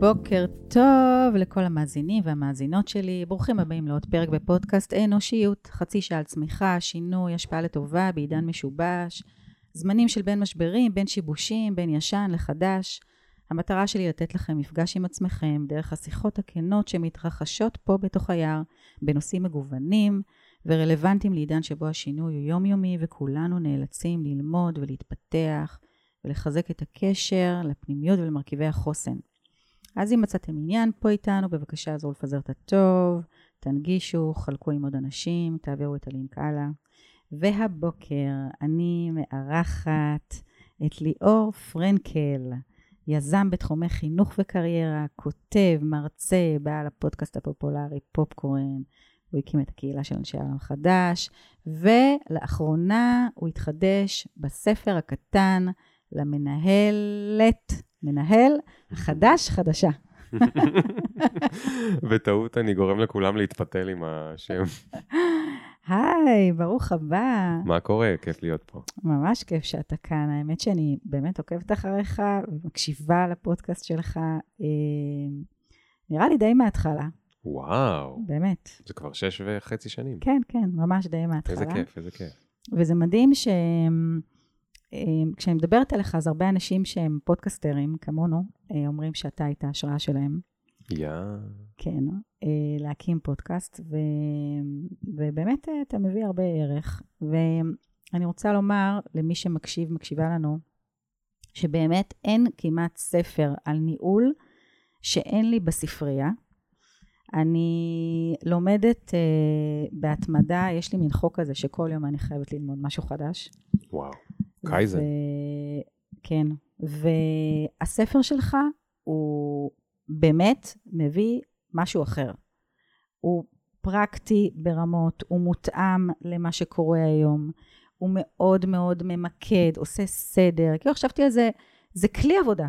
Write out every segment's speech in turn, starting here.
בוקר טוב לכל המאזינים והמאזינות שלי. ברוכים הבאים לעוד פרק בפודקאסט אנושיות, חצי שעה על צמיחה, שינוי, השפעה לטובה בעידן משובש, זמנים של בין משברים, בין שיבושים, בין ישן לחדש. המטרה שלי לתת לכם מפגש עם עצמכם דרך השיחות הכנות שמתרחשות פה בתוך היער, בנושאים מגוונים ורלוונטיים לעידן שבו השינוי הוא יומיומי וכולנו נאלצים ללמוד ולהתפתח ולחזק את הקשר לפנימיות ולמרכיבי החוסן. אז אם מצאתם עניין פה איתנו, בבקשה עזרו לפזר את הטוב, תנגישו, חלקו עם עוד אנשים, תעבירו את הלינק הלאה. והבוקר אני מארחת את ליאור פרנקל, יזם בתחומי חינוך וקריירה, כותב, מרצה, בעל הפודקאסט הפופולרי פופקורן. הוא הקים את הקהילה של אנשי העולם החדש, ולאחרונה הוא התחדש בספר הקטן למנהלת, מנהל, חדש, חדשה. בטעות אני גורם לכולם להתפתל עם השם. היי, ברוך הבא. מה קורה? כיף להיות פה. ממש כיף שאתה כאן. האמת שאני באמת עוקבת אחריך ומקשיבה לפודקאסט שלך, אה, נראה לי די מההתחלה. וואו. באמת. זה כבר שש וחצי שנים. כן, כן, ממש די מההתחלה. איזה כיף, איזה כיף. וזה מדהים ש... אה, כשאני מדברת אליך, אז הרבה אנשים שהם פודקסטרים, כמונו, אה, אומרים שאתה היית ההשראה שלהם. יא. כן, אה, להקים פודקאסט, ו... ובאמת אתה מביא הרבה ערך. ואני רוצה לומר למי שמקשיב, מקשיבה לנו, שבאמת אין כמעט ספר על ניהול שאין לי בספרייה. אני לומדת uh, בהתמדה, יש לי מין חוק כזה שכל יום אני חייבת ללמוד משהו חדש. וואו. קייזן. ו... כן, והספר שלך הוא באמת מביא משהו אחר. הוא פרקטי ברמות, הוא מותאם למה שקורה היום, הוא מאוד מאוד ממקד, עושה סדר. כאילו חשבתי על זה, זה כלי עבודה.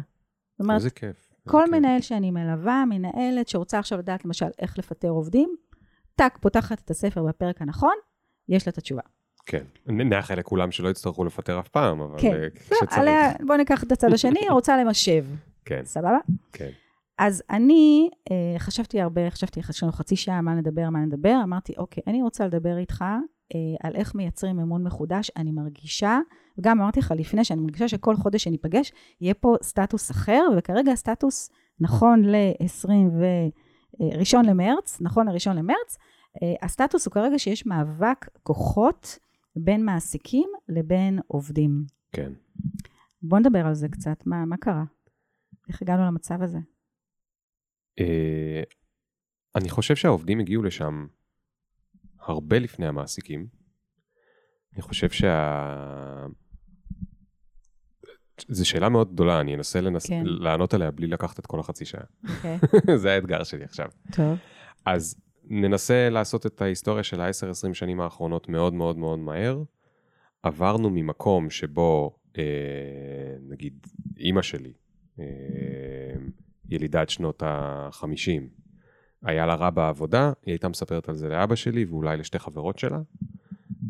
זאת אומרת, איזה כיף. כל איזה מנהל כיף. שאני מלווה, מנהלת שרוצה עכשיו לדעת למשל איך לפטר עובדים, טאק, פותחת את הספר בפרק הנכון, יש לה את התשובה. כן, נאחל לכולם שלא יצטרכו לפטר אף פעם, אבל כן. אה, כשצריך. עליה, בוא ניקח את הצד השני, רוצה למשב. כן. סבבה? כן. אז אני אה, חשבתי הרבה, חשבתי, יש לנו חצי שעה מה נדבר, מה נדבר, אמרתי, אוקיי, אני רוצה לדבר איתך אה, על איך מייצרים אמון מחודש. אני מרגישה, וגם אמרתי לך לפני, שאני מרגישה שכל חודש שניפגש, יהיה פה סטטוס אחר, וכרגע הסטטוס נכון ל-20 ו... אה, ראשון למרץ, נכון לראשון למרץ, אה, הסטטוס הוא כרגע שיש מאבק כוחות בין מעסיקים לבין עובדים. כן. בוא נדבר על זה קצת, מה, מה קרה? איך הגענו למצב הזה? אה, אני חושב שהעובדים הגיעו לשם הרבה לפני המעסיקים. אני חושב שה... זו שאלה מאוד גדולה, אני אנסה לנס... כן. לענות עליה בלי לקחת את כל החצי שעה. אוקיי. Okay. זה האתגר שלי עכשיו. טוב. אז ננסה לעשות את ההיסטוריה של ה-10-20 שנים האחרונות מאוד מאוד מאוד מהר. עברנו ממקום שבו, אה, נגיד, אימא שלי, אה, ילידת שנות ה-50, היה לה רע בעבודה, היא הייתה מספרת על זה לאבא שלי ואולי לשתי חברות שלה.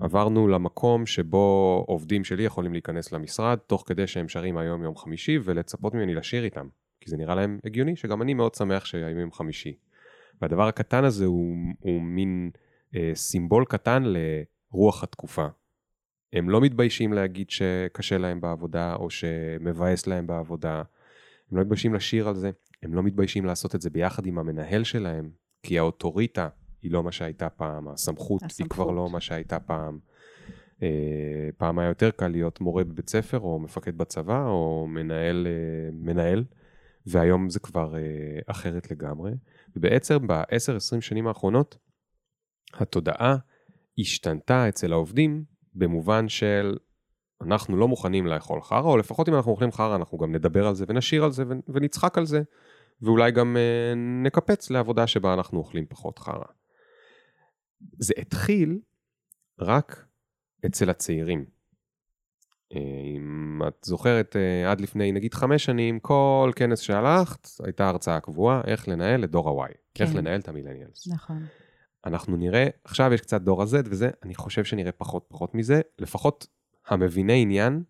עברנו למקום שבו עובדים שלי יכולים להיכנס למשרד, תוך כדי שהם שרים היום יום חמישי, ולצפות ממני לשיר איתם. כי זה נראה להם הגיוני, שגם אני מאוד שמח שהיום יום חמישי. והדבר הקטן הזה הוא, הוא מין אה, סימבול קטן לרוח התקופה. הם לא מתביישים להגיד שקשה להם בעבודה, או שמבאס להם בעבודה. הם לא מתביישים לשיר על זה, הם לא מתביישים לעשות את זה ביחד עם המנהל שלהם, כי האוטוריטה היא לא מה שהייתה פעם, הסמכות, הסמכות. היא כבר לא מה שהייתה פעם. אה, פעם היה יותר קל להיות מורה בבית ספר, או מפקד בצבא, או מנהל, אה, מנהל, והיום זה כבר אה, אחרת לגמרי. ובעצם ב-10-20 שנים האחרונות, התודעה השתנתה אצל העובדים במובן של אנחנו לא מוכנים לאכול חרא, או לפחות אם אנחנו אוכלים חרא אנחנו גם נדבר על זה ונשיר על זה ונצחק על זה, ואולי גם אה, נקפץ לעבודה שבה אנחנו אוכלים פחות חרא. זה התחיל רק אצל הצעירים. אם את זוכרת, אה, עד לפני נגיד חמש שנים, כל כנס שהלכת, הייתה הרצאה קבועה, איך לנהל את דור ה-Y, כן. איך לנהל את המילניאלס. נכון. אנחנו נראה, עכשיו יש קצת דור ה-Z וזה, אני חושב שנראה פחות פחות מזה, לפחות המביני עניין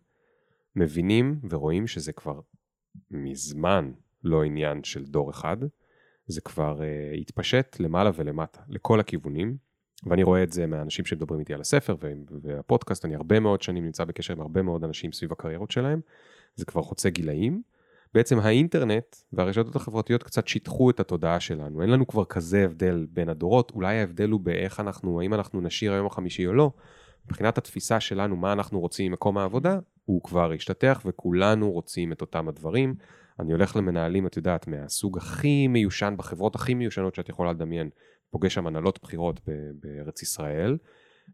מבינים ורואים שזה כבר מזמן לא עניין של דור אחד, זה כבר uh, התפשט למעלה ולמטה, לכל הכיוונים, ואני רואה את זה מהאנשים שמדברים איתי על הספר והפודקאסט, אני הרבה מאוד שנים נמצא בקשר עם הרבה מאוד אנשים סביב הקריירות שלהם, זה כבר חוצה גילאים. בעצם האינטרנט והרשתות החברתיות קצת שיטחו את התודעה שלנו, אין לנו כבר כזה הבדל בין הדורות, אולי ההבדל הוא באיך אנחנו, האם אנחנו נשיר היום החמישי או לא, מבחינת התפיסה שלנו, מה אנחנו רוצים ממקום העבודה, הוא כבר השתתח וכולנו רוצים את אותם הדברים. אני הולך למנהלים, את יודעת, מהסוג הכי מיושן, בחברות הכי מיושנות שאת יכולה לדמיין, פוגש שם הנהלות בחירות בארץ ישראל,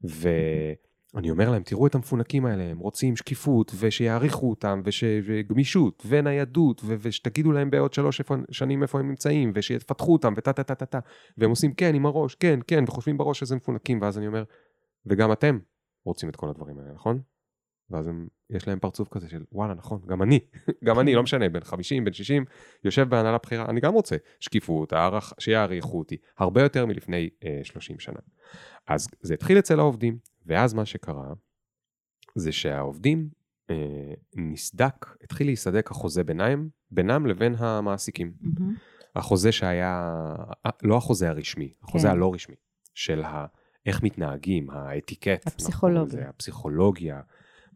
ואני אומר להם, תראו את המפונקים האלה, הם רוצים שקיפות, ושיעריכו אותם, וש... וגמישות, וניידות, ו... ושתגידו להם בעוד שלוש שנים איפה הם נמצאים, ושיפתחו אותם, וטה טה טה טה טה, והם עושים כן עם הראש, כן, כן, וחושבים בראש שזה מפונקים, ואז אני אומר, וגם אתם רוצים את כל הדברים האלה, נכון? ואז הם, יש להם פרצוף כזה של וואלה נכון, גם אני, גם אני, לא משנה, בן 50, בן 60, יושב בהנהלה בחירה, אני גם רוצה שקיפות, הערך, שיעריכו אותי, הרבה יותר מלפני אה, 30 שנה. אז זה התחיל אצל העובדים, ואז מה שקרה, זה שהעובדים אה, נסדק, התחיל להיסדק החוזה ביניים, בינם לבין המעסיקים. Mm-hmm. החוזה שהיה, אה, לא החוזה הרשמי, החוזה כן. הלא רשמי, של ה... איך מתנהגים, האתיקט, הפסיכולוגיה, נכון, הפסיכולוגיה,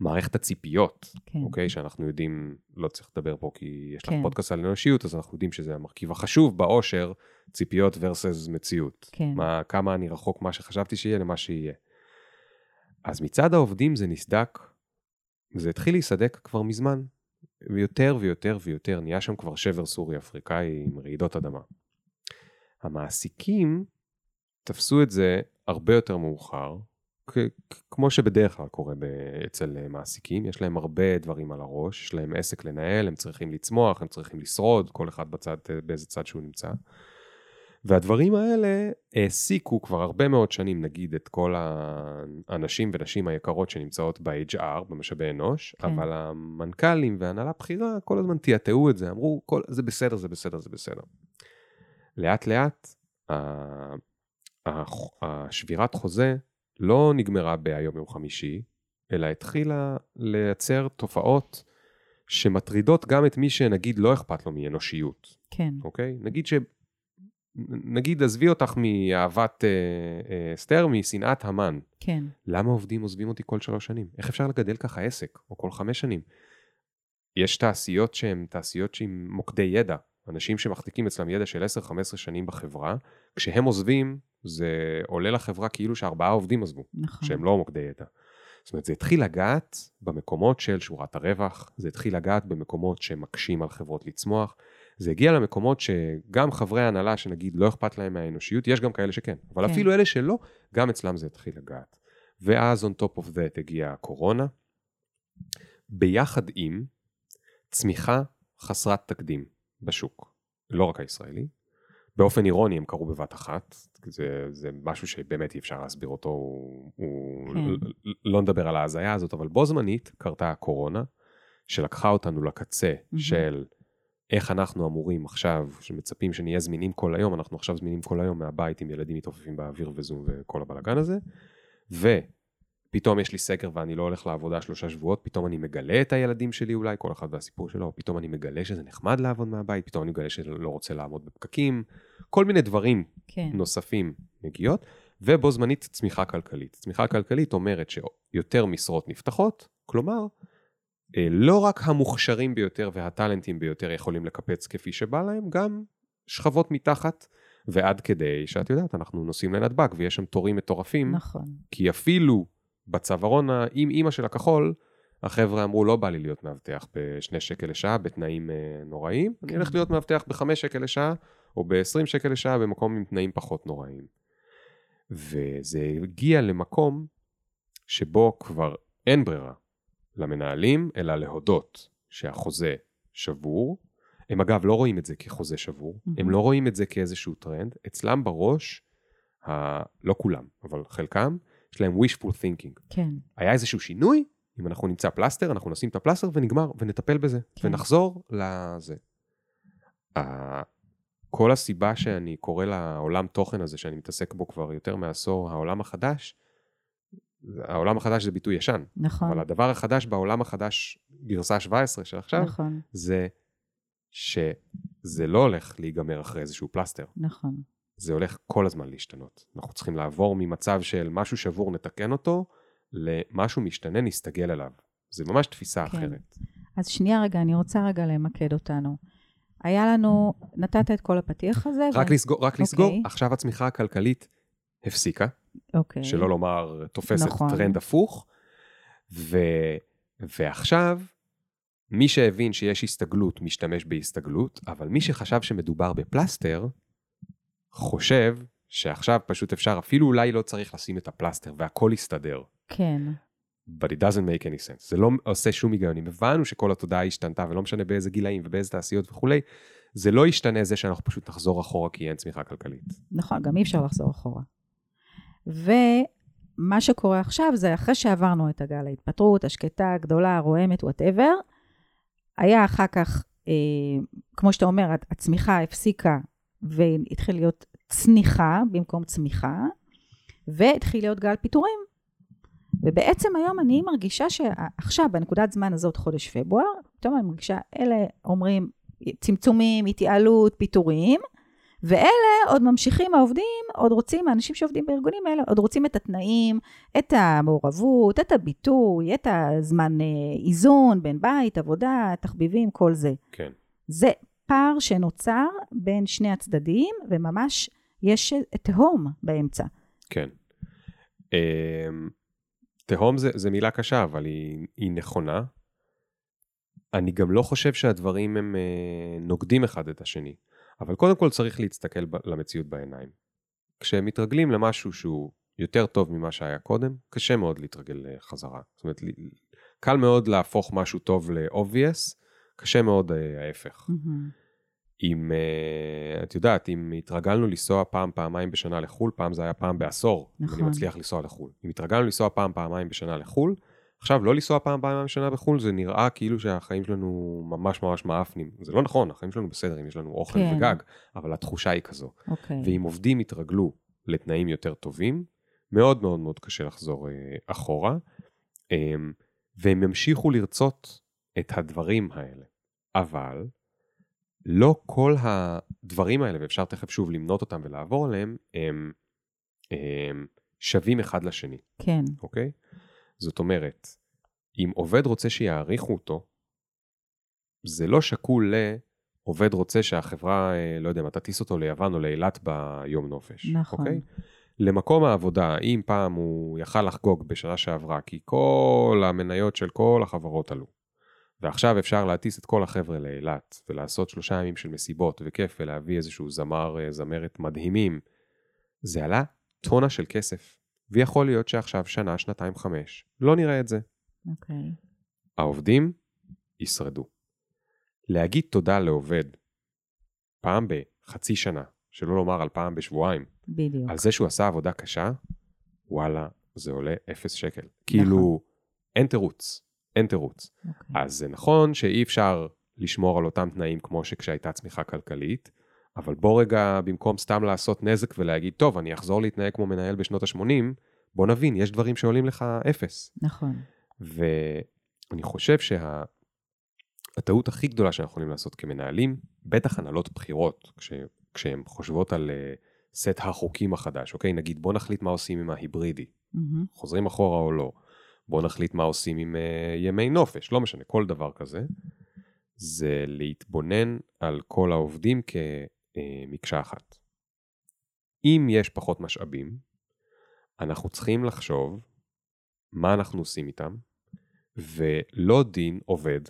מערכת הציפיות, כן. אוקיי? שאנחנו יודעים, לא צריך לדבר פה כי יש לך כן. פודקאסט על אנושיות, אז אנחנו יודעים שזה המרכיב החשוב באושר, ציפיות versus מציאות. כן. מה, כמה אני רחוק מה שחשבתי שיהיה למה שיהיה. אז מצד העובדים זה נסדק, זה התחיל להיסדק כבר מזמן, ויותר ויותר ויותר, נהיה שם כבר שבר סורי-אפריקאי עם רעידות אדמה. המעסיקים תפסו את זה הרבה יותר מאוחר, כמו שבדרך כלל קורה אצל אה, מעסיקים, יש להם הרבה דברים על הראש, יש להם עסק לנהל, הם צריכים לצמוח, הם צריכים לשרוד, כל אחד בצד, אה, באיזה צד שהוא נמצא. והדברים האלה העסיקו כבר הרבה מאוד שנים, נגיד, את כל האנשים ונשים היקרות שנמצאות ב-HR, במשאבי אנוש, כן. אבל המנכ"לים והנהלה בכירה כל הזמן תיעתעו את זה, אמרו, כל, זה בסדר, זה בסדר, זה בסדר. לאט לאט, השבירת חוזה לא נגמרה בהיום יום חמישי, אלא התחילה לייצר תופעות שמטרידות גם את מי שנגיד לא אכפת לו מאנושיות. כן. אוקיי? נגיד ש... נגיד עזבי אותך מאהבת אה, אה, אסתר, משנאת המן. כן. למה עובדים עוזבים אותי כל שלוש שנים? איך אפשר לגדל ככה עסק, או כל חמש שנים? יש תעשיות שהן תעשיות שהן מוקדי ידע. אנשים שמחזיקים אצלם ידע של 10-15 שנים בחברה, כשהם עוזבים, זה עולה לחברה כאילו שארבעה עובדים עזבו, נכון. שהם לא מוקדי ידע. זאת אומרת, זה התחיל לגעת במקומות של שורת הרווח, זה התחיל לגעת במקומות שמקשים על חברות לצמוח, זה הגיע למקומות שגם חברי ההנהלה שנגיד לא אכפת להם מהאנושיות, יש גם כאלה שכן, אבל כן. אפילו אלה שלא, גם אצלם זה התחיל לגעת. ואז on top of that הגיעה הקורונה, ביחד עם צמיחה חסרת תקדים בשוק, לא רק הישראלי, באופן אירוני הם קרו בבת אחת, זה, זה משהו שבאמת אי אפשר להסביר אותו, הוא, הוא כן. לא נדבר על ההזיה הזאת, אבל בו זמנית קרתה הקורונה, שלקחה אותנו לקצה mm-hmm. של איך אנחנו אמורים עכשיו, שמצפים שנהיה זמינים כל היום, אנחנו עכשיו זמינים כל היום מהבית עם ילדים מתעופפים באוויר וזום וכל הבלאגן הזה, ופתאום יש לי סגר ואני לא הולך לעבודה שלושה שבועות, פתאום אני מגלה את הילדים שלי אולי, כל אחד והסיפור שלו, פתאום אני מגלה שזה נחמד לעבוד מהבית, פתאום אני מגלה שלא רוצה לעמוד בפקקים, כל מיני דברים כן. נוספים מגיעות, ובו זמנית צמיחה כלכלית. צמיחה כלכלית אומרת שיותר משרות נפתחות, כלומר, אה, לא רק המוכשרים ביותר והטאלנטים ביותר יכולים לקפץ כפי שבא להם, גם שכבות מתחת ועד כדי שאת יודעת, אנחנו נוסעים לנתב"ג ויש שם תורים מטורפים. נכון. כי אפילו בצווארון עם אימא של הכחול, החבר'ה אמרו, לא בא לי להיות מאבטח בשני שקל לשעה בתנאים אה, נוראים, כן. אני הולך להיות מאבטח בחמש שקל לשעה או ב-20 שקל לשעה במקום עם תנאים פחות נוראים. וזה הגיע למקום שבו כבר אין ברירה למנהלים, אלא להודות שהחוזה שבור. הם אגב לא רואים את זה כחוזה שבור, mm-hmm. הם לא רואים את זה כאיזשהו טרנד, אצלם בראש, ה... לא כולם, אבל חלקם, יש להם wishful thinking. כן. היה איזשהו שינוי, אם אנחנו נמצא פלסטר, אנחנו נשים את הפלסטר ונגמר, ונטפל בזה, כן. ונחזור לזה. כל הסיבה שאני קורא לעולם תוכן הזה, שאני מתעסק בו כבר יותר מעשור, העולם החדש, העולם החדש זה ביטוי ישן. נכון. אבל הדבר החדש בעולם החדש, גרסה 17 של עכשיו, נכון. זה זה לא הולך להיגמר אחרי איזשהו פלסטר. נכון. זה הולך כל הזמן להשתנות. אנחנו צריכים לעבור ממצב של משהו שבור נתקן אותו, למשהו משתנה נסתגל עליו. זה ממש תפיסה כן. אחרת. אז שנייה רגע, אני רוצה רגע למקד אותנו. היה לנו, נתת את כל הפתיח הזה. רק ו... לסגור, רק לסגור, אוקיי. עכשיו הצמיחה הכלכלית הפסיקה, אוקיי. שלא לומר תופסת נכון. טרנד הפוך, ו... ועכשיו, מי שהבין שיש הסתגלות, משתמש בהסתגלות, אבל מי שחשב שמדובר בפלסטר, חושב שעכשיו פשוט אפשר, אפילו אולי לא צריך לשים את הפלסטר והכל יסתדר. כן, but it doesn't make any sense. זה לא עושה שום היגיון. אם הבנו שכל התודעה השתנתה, ולא משנה באיזה גילאים ובאיזה תעשיות וכולי, זה לא ישתנה זה שאנחנו פשוט נחזור אחורה כי אין צמיחה כלכלית. נכון, גם אי אפשר לחזור אחורה. ומה שקורה עכשיו זה אחרי שעברנו את הגל ההתפטרות, השקטה, הגדולה, הרועמת, whatever, היה אחר כך, אה, כמו שאתה אומר, הצמיחה הפסיקה והתחיל להיות צניחה במקום צמיחה, והתחיל להיות גל פיטורים. ובעצם היום אני מרגישה שעכשיו, בנקודת זמן הזאת, חודש פברואר, פתאום אני מרגישה, אלה אומרים צמצומים, התייעלות, פיטורים, ואלה עוד ממשיכים העובדים, עוד רוצים, האנשים שעובדים בארגונים האלה, עוד רוצים את התנאים, את המעורבות, את הביטוי, את הזמן אה, איזון בין בית, עבודה, תחביבים, כל זה. כן. זה פער שנוצר בין שני הצדדים, וממש יש תהום באמצע. כן. אמ, תהום זה, זה מילה קשה, אבל היא, היא נכונה. אני גם לא חושב שהדברים הם אה, נוגדים אחד את השני. אבל קודם כל צריך להסתכל למציאות בעיניים. כשמתרגלים למשהו שהוא יותר טוב ממה שהיה קודם, קשה מאוד להתרגל אה, חזרה. זאת אומרת, קל מאוד להפוך משהו טוב ל-obvious, קשה מאוד אה, ההפך. אם, אה, את יודעת, אם התרגלנו לנסוע פעם, פעמיים בשנה לחו"ל, פעם זה היה פעם בעשור, אם אני נכון. מצליח לנסוע לחו"ל. אם התרגלנו לנסוע פעם, פעמיים בשנה לחו"ל, עכשיו לא לנסוע פעם, פעמיים בשנה בחו"ל, זה נראה כאילו שהחיים שלנו ממש ממש מאפנים. זה לא נכון, החיים שלנו בסדר, אם יש לנו אוכל כן. וגג, אבל התחושה היא כזו. אוקיי. ואם עובדים יתרגלו לתנאים יותר טובים, מאוד מאוד מאוד קשה לחזור אה, אחורה, אה, והם ימשיכו לרצות את הדברים האלה. אבל לא כל הדברים האלה, ואפשר תכף שוב למנות אותם ולעבור עליהם, הם, הם שווים אחד לשני, כן, אוקיי? זאת אומרת, אם עובד רוצה שיעריכו אותו, זה לא שקול לעובד רוצה שהחברה, אה, לא יודע, מה, תטיס אותו ליוון או לאילת ביום נופש. נכון. אוקיי? למקום העבודה, אם פעם הוא יכל לחגוג בשנה שעברה, כי כל המניות של כל החברות עלו, ועכשיו אפשר להטיס את כל החבר'ה לאילת, ולעשות שלושה ימים של מסיבות וכיף, ולהביא איזשהו זמר, אה, זמרת מדהימים, זה עלה טונה של כסף. ויכול להיות שעכשיו שנה, שנתיים, חמש, לא נראה את זה. אוקיי. העובדים ישרדו. להגיד תודה לעובד פעם בחצי שנה, שלא לומר על פעם בשבועיים, בדיוק. על זה שהוא עשה עבודה קשה, וואלה, זה עולה אפס שקל. כאילו, אין תירוץ, אין תירוץ. אוקיי. אז זה נכון שאי אפשר לשמור על אותם תנאים כמו שכשהייתה צמיחה כלכלית, אבל בוא רגע, במקום סתם לעשות נזק ולהגיד, טוב, אני אחזור להתנהג כמו מנהל בשנות ה-80, בוא נבין, יש דברים שעולים לך אפס. נכון. ואני חושב שהטעות הכי גדולה שאנחנו יכולים לעשות כמנהלים, בטח הנהלות בחירות, כש, כשהן חושבות על uh, סט החוקים החדש, אוקיי? נגיד, בוא נחליט מה עושים עם ההיברידי, מהמם. חוזרים אחורה או לא. בוא נחליט מה עושים עם uh, ימי נופש, לא משנה, כל דבר כזה. זה להתבונן על כל העובדים כמקשה אחת. אם יש פחות משאבים, אנחנו צריכים לחשוב מה אנחנו עושים איתם, ולא דין עובד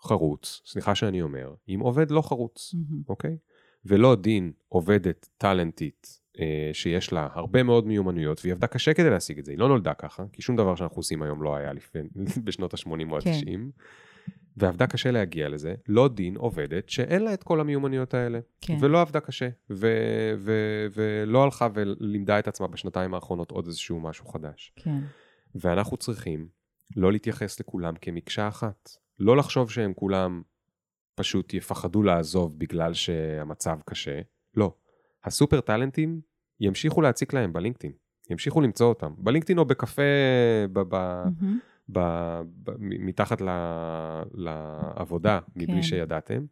חרוץ, סליחה שאני אומר, עם עובד לא חרוץ, מהמם. אוקיי? ולא דין עובדת טאלנטית אה, שיש לה הרבה מאוד מיומנויות, והיא עבדה קשה כדי להשיג את זה, היא לא נולדה ככה, כי שום דבר שאנחנו עושים היום לא היה לפני, בשנות ה-80 או כן. ה-90, ועבדה קשה להגיע לזה, לא דין עובדת שאין לה את כל המיומנויות האלה, כן. ולא עבדה קשה, ו- ו- ולא הלכה ולימדה את עצמה בשנתיים האחרונות עוד איזשהו משהו חדש. כן. ואנחנו צריכים לא להתייחס לכולם כמקשה אחת. לא לחשוב שהם כולם פשוט יפחדו לעזוב בגלל שהמצב קשה. לא. הסופר טאלנטים ימשיכו להציק להם בלינקדאין. ימשיכו למצוא אותם. בלינקדאין או בקפה ב- ב- מהמם. ב- ב- מתחת ל- לעבודה, מבלי כן. שידעתם.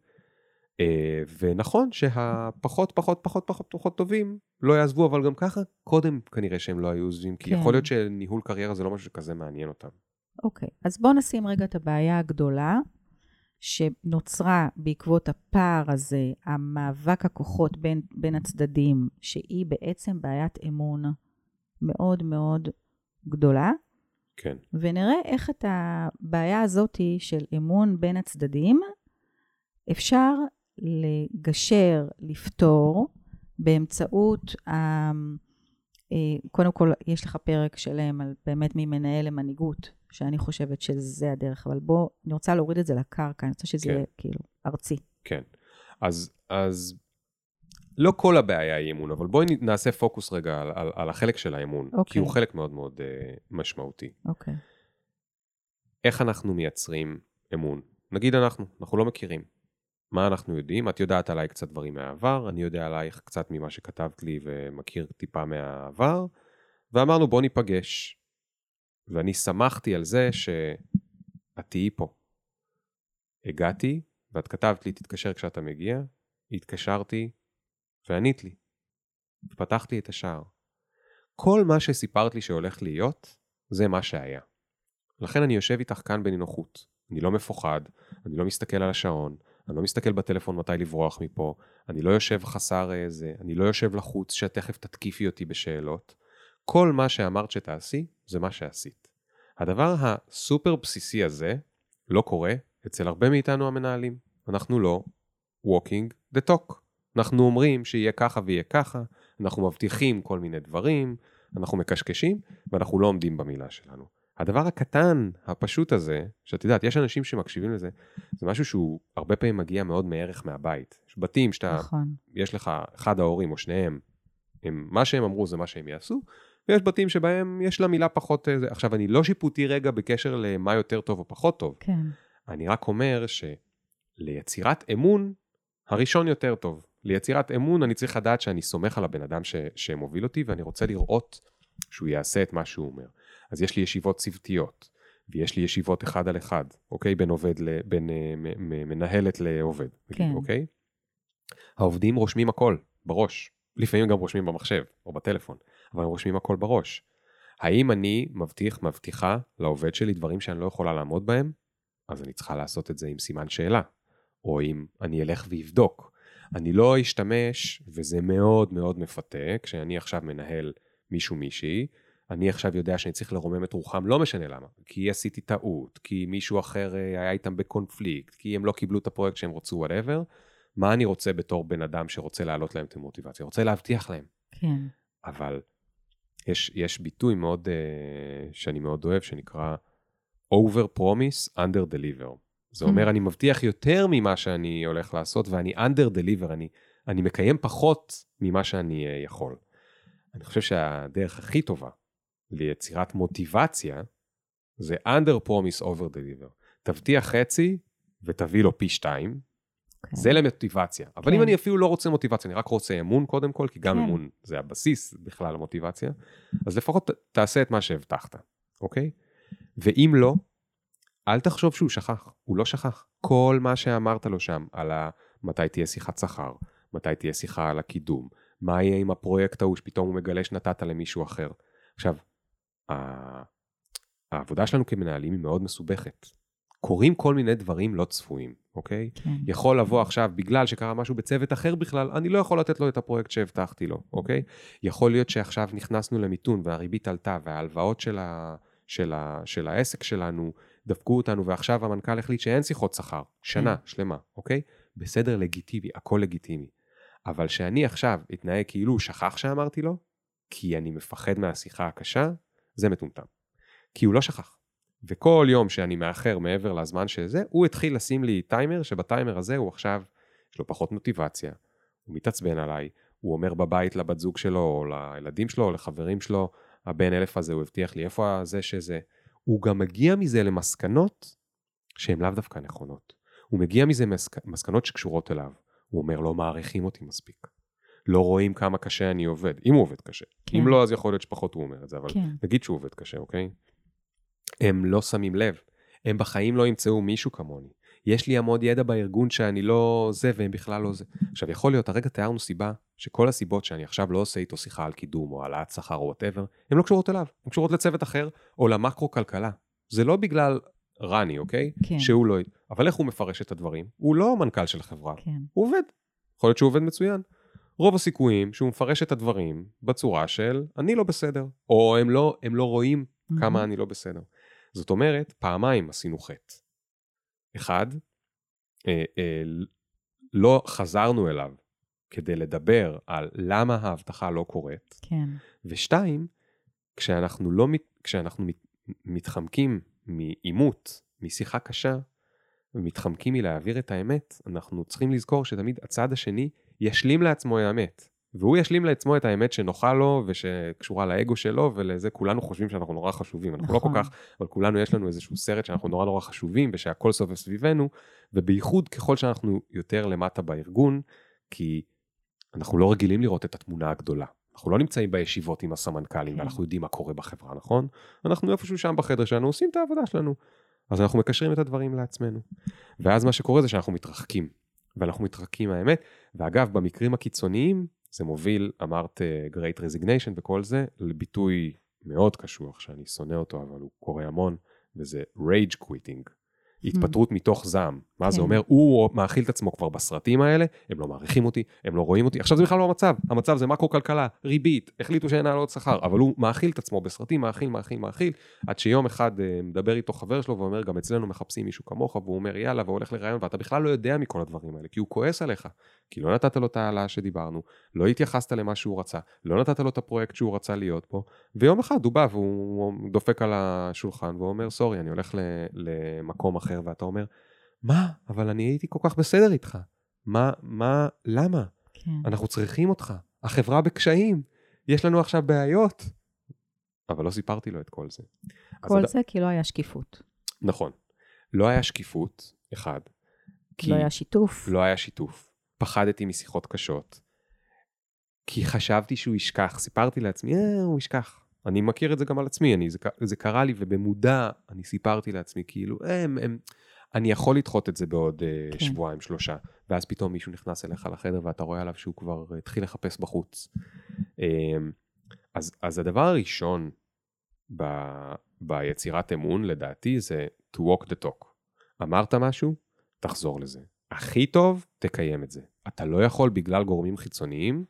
אה, ונכון שהפחות פחות פחות פחות פחות טובים לא יעזבו, אבל גם ככה קודם כנראה שהם לא היו עוזבים, כי כן. יכול להיות שניהול קריירה זה לא משהו שכזה מעניין אותם. אוקיי, אז בואו נשים רגע את הבעיה הגדולה שנוצרה בעקבות הפער הזה, המאבק הכוחות בין, בין הצדדים, שהיא בעצם בעיית אמון מאוד מאוד גדולה, כן, ונראה איך את הבעיה הזאת של אמון בין הצדדים אפשר לגשר, לפתור, באמצעות, ה... אה, קודם כל, יש לך פרק שלם על באמת ממנהל למנהיגות, שאני חושבת שזה הדרך, אבל בוא, אני רוצה להוריד את זה לקרקע, אני רוצה שזה כן. יהיה כאילו ארצי. כן. אז, אז לא כל הבעיה היא אמון, אבל בואי נעשה פוקוס רגע על, על, על החלק של האמון, כי אוקיי. הוא חלק מאוד מאוד uh, משמעותי. אוקיי. איך אנחנו מייצרים אמון? נגיד אנחנו, אנחנו לא מכירים. מה אנחנו יודעים? את יודעת עליי קצת דברים מהעבר, אני יודע עלייך קצת ממה שכתבת לי ומכיר טיפה מהעבר, ואמרנו בוא ניפגש. ואני שמחתי על זה שאת תהיי פה. הגעתי, ואת כתבת לי תתקשר כשאתה מגיע, התקשרתי, וענית לי. פתחתי את השער. כל מה שסיפרת לי שהולך להיות, זה מה שהיה. לכן אני יושב איתך כאן בנינוחות. אני לא מפוחד, אני לא מסתכל על השעון, אני לא מסתכל בטלפון מתי לברוח מפה, אני לא יושב חסר איזה, אני לא יושב לחוץ שתכף תתקיפי אותי בשאלות. כל מה שאמרת שתעשי, זה מה שעשית. הדבר הסופר בסיסי הזה לא קורה אצל הרבה מאיתנו המנהלים. אנחנו לא walking the talk. אנחנו אומרים שיהיה ככה ויהיה ככה, אנחנו מבטיחים כל מיני דברים, אנחנו מקשקשים, ואנחנו לא עומדים במילה שלנו. הדבר הקטן, הפשוט הזה, שאת יודעת, יש אנשים שמקשיבים לזה, זה משהו שהוא הרבה פעמים מגיע מאוד מערך מהבית. יש בתים שאתה, נכון. יש לך אחד ההורים או שניהם, הם, מה שהם אמרו זה מה שהם יעשו, ויש בתים שבהם יש לה מילה פחות... אה. עכשיו, אני לא שיפוטי רגע בקשר למה יותר טוב או פחות טוב. כן. אני רק אומר שליצירת אמון, הראשון יותר טוב. ליצירת אמון אני צריך לדעת שאני סומך על הבן אדם ש, שמוביל אותי, ואני רוצה לראות שהוא יעשה את מה שהוא אומר. אז יש לי ישיבות צוותיות, ויש לי ישיבות אחד על אחד, אוקיי? בין עובד, ל, בין אה, מנהלת לעובד, כן. אוקיי? העובדים רושמים הכל בראש. לפעמים גם רושמים במחשב או בטלפון, אבל הם רושמים הכל בראש. האם אני מבטיח, מבטיחה לעובד שלי דברים שאני לא יכולה לעמוד בהם? אז אני צריכה לעשות את זה עם סימן שאלה, או אם אני אלך ואבדוק. אני לא אשתמש, וזה מאוד מאוד מפתה, כשאני עכשיו מנהל מישהו מישהי, אני עכשיו יודע שאני צריך לרומם את רוחם, לא משנה למה. כי עשיתי טעות, כי מישהו אחר אה, היה איתם בקונפליקט, כי הם לא קיבלו את הפרויקט שהם רצו, whatever. מה אני רוצה בתור בן אדם שרוצה להעלות להם את המוטיבציה? רוצה להבטיח להם. כן. אבל יש, יש ביטוי מאוד, uh, שאני מאוד אוהב, שנקרא over promise, under deliver. זה אומר, Mm. אני מבטיח יותר ממה שאני הולך לעשות, ואני under deliver, אני, אני מקיים פחות ממה שאני uh, יכול. אני חושב שהדרך הכי טובה ליצירת מוטיבציה, זה under promise, over deliver. תבטיח חצי ותביא לו פי שתיים, כן. זה למוטיבציה. אבל כן. אם אני אפילו לא רוצה מוטיבציה, אני רק רוצה אמון קודם כל, כי גם כן. אמון זה הבסיס בכלל למוטיבציה, אז לפחות תעשה את מה שהבטחת, אוקיי? ואם לא, אל תחשוב שהוא שכח, הוא לא שכח. כל מה שאמרת לו שם, על ה... מתי תהיה שיחת שכר, מתי תהיה שיחה על הקידום, מה יהיה עם הפרויקט ההוא שפתאום הוא מגלה שנתת למישהו אחר. עכשיו, ה- העבודה שלנו כמנהלים היא מאוד מסובכת. קורים כל מיני דברים לא צפויים, אוקיי? כן. יכול לבוא עכשיו, בגלל שקרה משהו בצוות אחר בכלל, אני לא יכול לתת לו את הפרויקט שהבטחתי לו, אוקיי? יכול להיות שעכשיו נכנסנו למיתון והריבית עלתה וההלוואות של, ה, של, ה, של העסק שלנו דפקו אותנו ועכשיו המנכ"ל החליט שאין שיחות שכר, שנה שלמה, אוקיי? בסדר, לגיטימי, הכל לגיטימי. אבל שאני עכשיו אתנהג כאילו הוא שכח שאמרתי לו, כי אני מפחד מהשיחה הקשה, זה מטומטם. כי הוא לא שכח. וכל יום שאני מאחר מעבר לזמן שזה, הוא התחיל לשים לי טיימר, שבטיימר הזה הוא עכשיו, יש לו פחות מוטיבציה, הוא מתעצבן עליי, הוא אומר בבית לבת זוג שלו, או לילדים שלו, או לחברים שלו, הבן אלף הזה, הוא הבטיח לי איפה זה שזה. הוא גם מגיע מזה למסקנות שהן לאו דווקא נכונות. הוא מגיע מזה מסק... מסקנות שקשורות אליו. הוא אומר, לא מעריכים אותי מספיק. לא רואים כמה קשה אני עובד, אם הוא עובד קשה. כן. אם לא, אז יכול להיות שפחות הוא אומר את זה, אבל כן. נגיד שהוא עובד קשה, אוקיי? הם לא שמים לב. הם בחיים לא ימצאו מישהו כמוני. יש לי המון ידע בארגון שאני לא זה והם בכלל לא זה. עכשיו, יכול להיות, הרגע תיארנו סיבה שכל הסיבות שאני עכשיו לא עושה איתו שיחה על קידום או העלאת שכר או וואטאבר, הן לא קשורות אליו, הן קשורות לצוות אחר או למקרו-כלכלה. זה לא בגלל רני, אוקיי? כן. שהוא לא... אבל איך הוא מפרש את הדברים? הוא לא מנכ"ל של חברה, כן. הוא עובד. יכול להיות שהוא עובד מצוין. רוב הסיכויים שהוא מפרש את הדברים בצורה של אני לא בסדר, או הם לא, הם לא רואים כמה מהמם. אני לא בסדר. זאת אומרת, פעמיים עשינו חטא. אחד, אה, אה, לא חזרנו אליו כדי לדבר על למה ההבטחה לא קורית, כן. ושתיים, כשאנחנו, לא, כשאנחנו מת, מתחמקים מעימות, משיחה קשה, ומתחמקים מלהעביר את האמת, אנחנו צריכים לזכור שתמיד הצד השני ישלים לעצמו האמת. והוא ישלים לעצמו את האמת שנוחה לו ושקשורה לאגו שלו ולזה כולנו חושבים שאנחנו נורא חשובים. אנחנו נכון. לא כל כך, אבל כולנו יש לנו איזשהו סרט שאנחנו נורא נורא חשובים ושהכל סובב סביבנו, ובייחוד ככל שאנחנו יותר למטה בארגון, כי אנחנו לא רגילים לראות את התמונה הגדולה. אנחנו לא נמצאים בישיבות עם הסמנכ"לים כן. ואנחנו יודעים מה קורה בחברה, נכון? אנחנו איפשהו שם בחדר שלנו עושים את העבודה שלנו. אז אנחנו מקשרים את הדברים לעצמנו. ואז מה שקורה זה שאנחנו מתרחקים. ואנחנו מתרחקים מהאמת. ואגב, במקרים הקיצוניים, זה מוביל, אמרת uh, Great Resignation וכל זה, לביטוי מאוד קשוח, שאני שונא אותו, אבל הוא קורה המון, וזה Rage Quitting. התפטרות מתוך זעם. מה זה כן. אומר? הוא מאכיל את עצמו כבר בסרטים האלה, הם לא מעריכים אותי, הם לא רואים אותי. עכשיו זה בכלל לא המצב, המצב זה מקרו-כלכלה, ריבית, החליטו שאין העלות שכר, אבל הוא מאכיל את עצמו בסרטים, מאכיל, מאכיל, מאכיל, עד שיום אחד אה, מדבר איתו חבר שלו ואומר, גם אצלנו מחפשים מישהו כמוך, והוא אומר, יאללה, והולך לראיון, ואתה בכלל לא יודע מכל הדברים האלה, כי הוא כועס עליך, כי לא נתת לו את ההעלאה שדיברנו, לא התייחסת למה שהוא רצה, לא נתת לו את הפרויקט שהוא רצה להיות פה, ויום אחד הוא בא והוא דופק על השולחן ואומר, סורי, אני הולך למקום אחר, ואתה אומר, מה? אבל אני הייתי כל כך בסדר איתך. מה, מה, למה? כן. אנחנו צריכים אותך. החברה בקשיים. יש לנו עכשיו בעיות. אבל לא סיפרתי לו את כל זה. כל הד- זה כי לא היה שקיפות. נכון. לא היה שקיפות, אחד. כי לא היה שיתוף. לא היה שיתוף. פחדתי משיחות קשות. כי חשבתי שהוא ישכח. סיפרתי לעצמי, אה, הוא ישכח. אני מכיר את זה גם על עצמי, אני, זה, זה קרה לי ובמודע אני סיפרתי לעצמי, כאילו, הם, הם, אני יכול לדחות את זה בעוד אה, כן. שבועיים, שלושה. ואז פתאום מישהו נכנס אליך לחדר ואתה רואה עליו שהוא כבר אה, התחיל לחפש בחוץ. אה, אז, אז הדבר הראשון ב, ביצירת אמון, לדעתי, זה to walk the talk. אמרת משהו, תחזור לזה. הכי טוב, תקיים את זה. אתה לא יכול בגלל גורמים חיצוניים,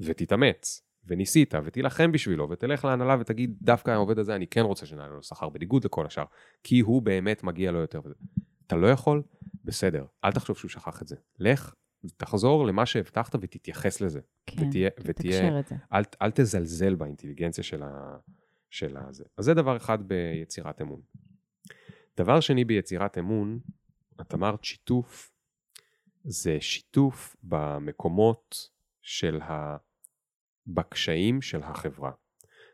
ותתאמץ, וניסית, ותילחם בשבילו, ותלך להנהלה ותגיד, דווקא העובד הזה, אני כן רוצה שנעלה לו שכר, בניגוד לכל השאר, כי הוא באמת מגיע לו יותר. אתה לא יכול? בסדר, אל תחשוב שהוא שכח את זה. לך, תחזור למה שהבטחת ותתייחס לזה. כן. ותהיה, ותהיה, את זה. אל, אל תזלזל באינטליגנציה של, ה, של הזה. אז זה דבר אחד ביצירת אמון. דבר שני ביצירת אמון, את אמרת שיתוף, זה שיתוף במקומות של ה... בקשיים של החברה.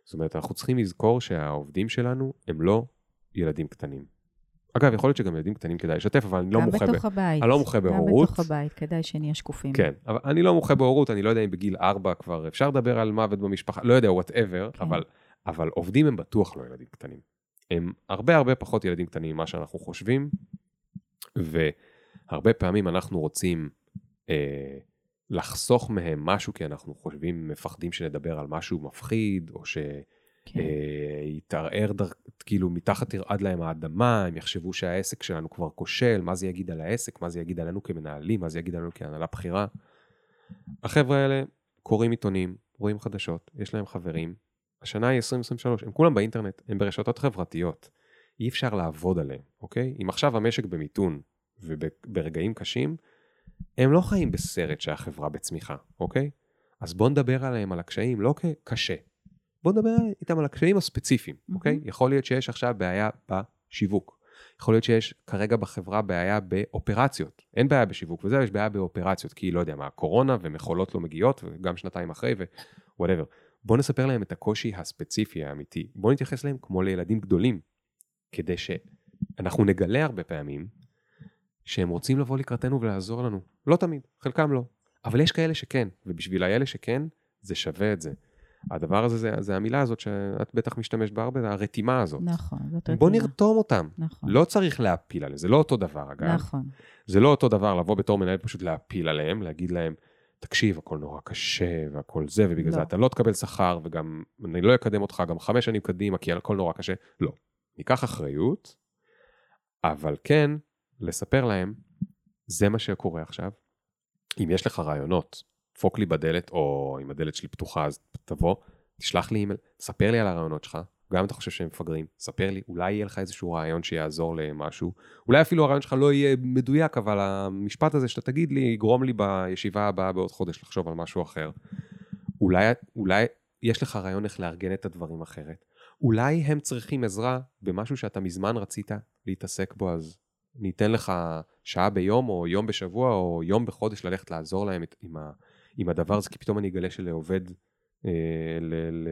זאת אומרת, אנחנו צריכים לזכור שהעובדים שלנו הם לא ילדים קטנים. אגב, יכול להיות שגם ילדים קטנים כדאי לשתף, אבל אני לא גם מוחה ב... בתוך הבית. אני לא מוחה בהורות. גם בתוך הבית, כדאי שנהיה שקופים. כן, אבל אני לא מוחה בהורות, אני לא יודע אם בגיל ארבע כבר אפשר לדבר על מוות במשפחה, לא יודע, וואטאבר, כן. אבל, אבל עובדים הם בטוח לא ילדים קטנים. הם הרבה הרבה פחות ילדים קטנים ממה שאנחנו חושבים, והרבה פעמים אנחנו רוצים אה, לחסוך מהם משהו, כי אנחנו חושבים, מפחדים שנדבר על משהו מפחיד, או כן. שיתערער דר... כאילו מתחת תרעד להם האדמה, הם יחשבו שהעסק שלנו כבר כושל, מה זה יגיד על העסק, מה זה יגיד עלינו כמנהלים, מה זה יגיד עלינו כהנהלה בכירה. החבר'ה האלה קוראים עיתונים, רואים חדשות, יש להם חברים. השנה היא 2023, הם כולם באינטרנט, הם ברשתות חברתיות. אי אפשר לעבוד עליהם, אוקיי? אם עכשיו המשק במיתון וברגעים קשים, הם לא חיים בסרט שהחברה בצמיחה, אוקיי? אז בואו נדבר עליהם, על הקשיים, לא כקשה. בואו נדבר איתם על הקשיים הספציפיים, אוקיי? מהמם. יכול להיות שיש עכשיו בעיה בשיווק. יכול להיות שיש כרגע בחברה בעיה באופרציות. אין בעיה בשיווק וזה, יש בעיה באופרציות, כי לא יודע מה, קורונה ומכולות לא מגיעות, וגם שנתיים אחרי וwhatever. בואו נספר להם את הקושי הספציפי האמיתי. בואו נתייחס להם כמו לילדים גדולים, כדי שאנחנו נגלה הרבה פעמים שהם רוצים לבוא לקראתנו ולעזור לנו. לא תמיד, חלקם לא. אבל יש כאלה שכן, ובשביל האלה שכן, זה שווה את זה. הדבר הזה, זה, זה המילה הזאת שאת בטח משתמשת בה הרבה, הרתימה הזאת. נכון, זאת רתימה. בוא נרתום אותם. נכון. לא צריך להפיל עליהם, זה לא אותו דבר אגב. נכון. זה לא אותו דבר לבוא בתור מנהל פשוט להפיל עליהם, להגיד להם, תקשיב, הכל נורא קשה והכל זה, ובגלל לא. זה אתה לא תקבל שכר, וגם אני לא אקדם אותך גם חמש שנים קדימה, כי הכל נורא קשה. לא. ניקח אחריות, אבל כן, לספר להם, זה מה שקורה עכשיו. אם יש לך רעיונות, דפוק לי בדלת, או אם הדלת שלי פתוחה, אז תבוא, תשלח לי אימייל, ספר לי על הרעיונות שלך, גם אם אתה חושב שהם מפגרים, ספר לי, אולי יהיה לך איזשהו רעיון שיעזור למשהו, אולי אפילו הרעיון שלך לא יהיה מדויק, אבל המשפט הזה שאתה תגיד לי, יגרום לי בישיבה הבאה בעוד חודש לחשוב על משהו אחר. אולי, אולי יש לך רעיון איך לארגן את הדברים אחרת. אולי הם צריכים עזרה במשהו שאתה מזמן רצית להתעסק בו, אז ניתן לך שעה ביום, או יום בשבוע, או יום בחודש ללכת לעזור להם עם, ה, עם הדבר הזה, כי פתאום אני אגלה שלעובד, אה,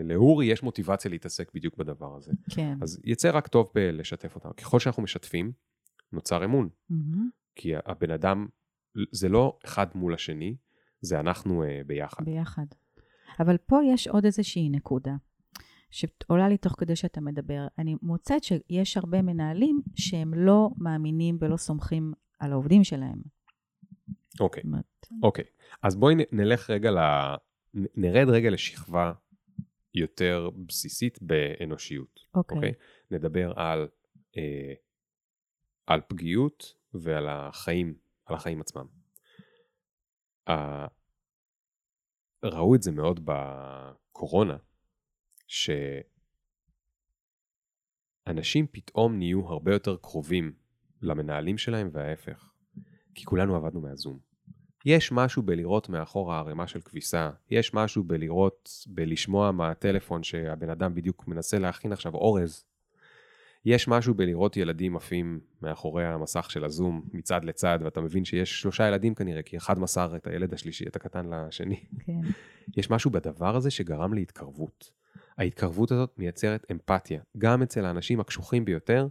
לאורי יש מוטיבציה להתעסק בדיוק בדבר הזה. כן. אז יצא רק טוב בלשתף אותם. ככל שאנחנו משתפים, נוצר אמון. מהמם. כי הבן אדם, זה לא אחד מול השני, זה אנחנו אה, ביחד. ביחד. אבל פה יש עוד איזושהי נקודה, שעולה לי תוך כדי שאתה מדבר. אני מוצאת שיש הרבה מנהלים שהם לא מאמינים ולא סומכים על העובדים שלהם. אוקיי, זאת אומרת, אוקיי. אז בואי נלך רגע ל... נרד רגע לשכבה יותר בסיסית באנושיות. אוקיי. אוקיי? נדבר על, אה, על פגיעות ועל החיים, על החיים עצמם. אה, ראו את זה מאוד בקורונה, שאנשים פתאום נהיו הרבה יותר קרובים למנהלים שלהם וההפך, כי כולנו עבדנו מהזום. יש משהו בלראות מאחורה ערימה של כביסה, יש משהו בלראות, בלשמוע מהטלפון שהבן אדם בדיוק מנסה להכין עכשיו אורז. יש משהו בלראות ילדים עפים מאחורי המסך של הזום מצד לצד, ואתה מבין שיש שלושה ילדים כנראה, כי אחד מסר את הילד השלישי, את הקטן לשני. כן. יש משהו בדבר הזה שגרם להתקרבות. ההתקרבות הזאת מייצרת אמפתיה. גם אצל האנשים הקשוחים ביותר,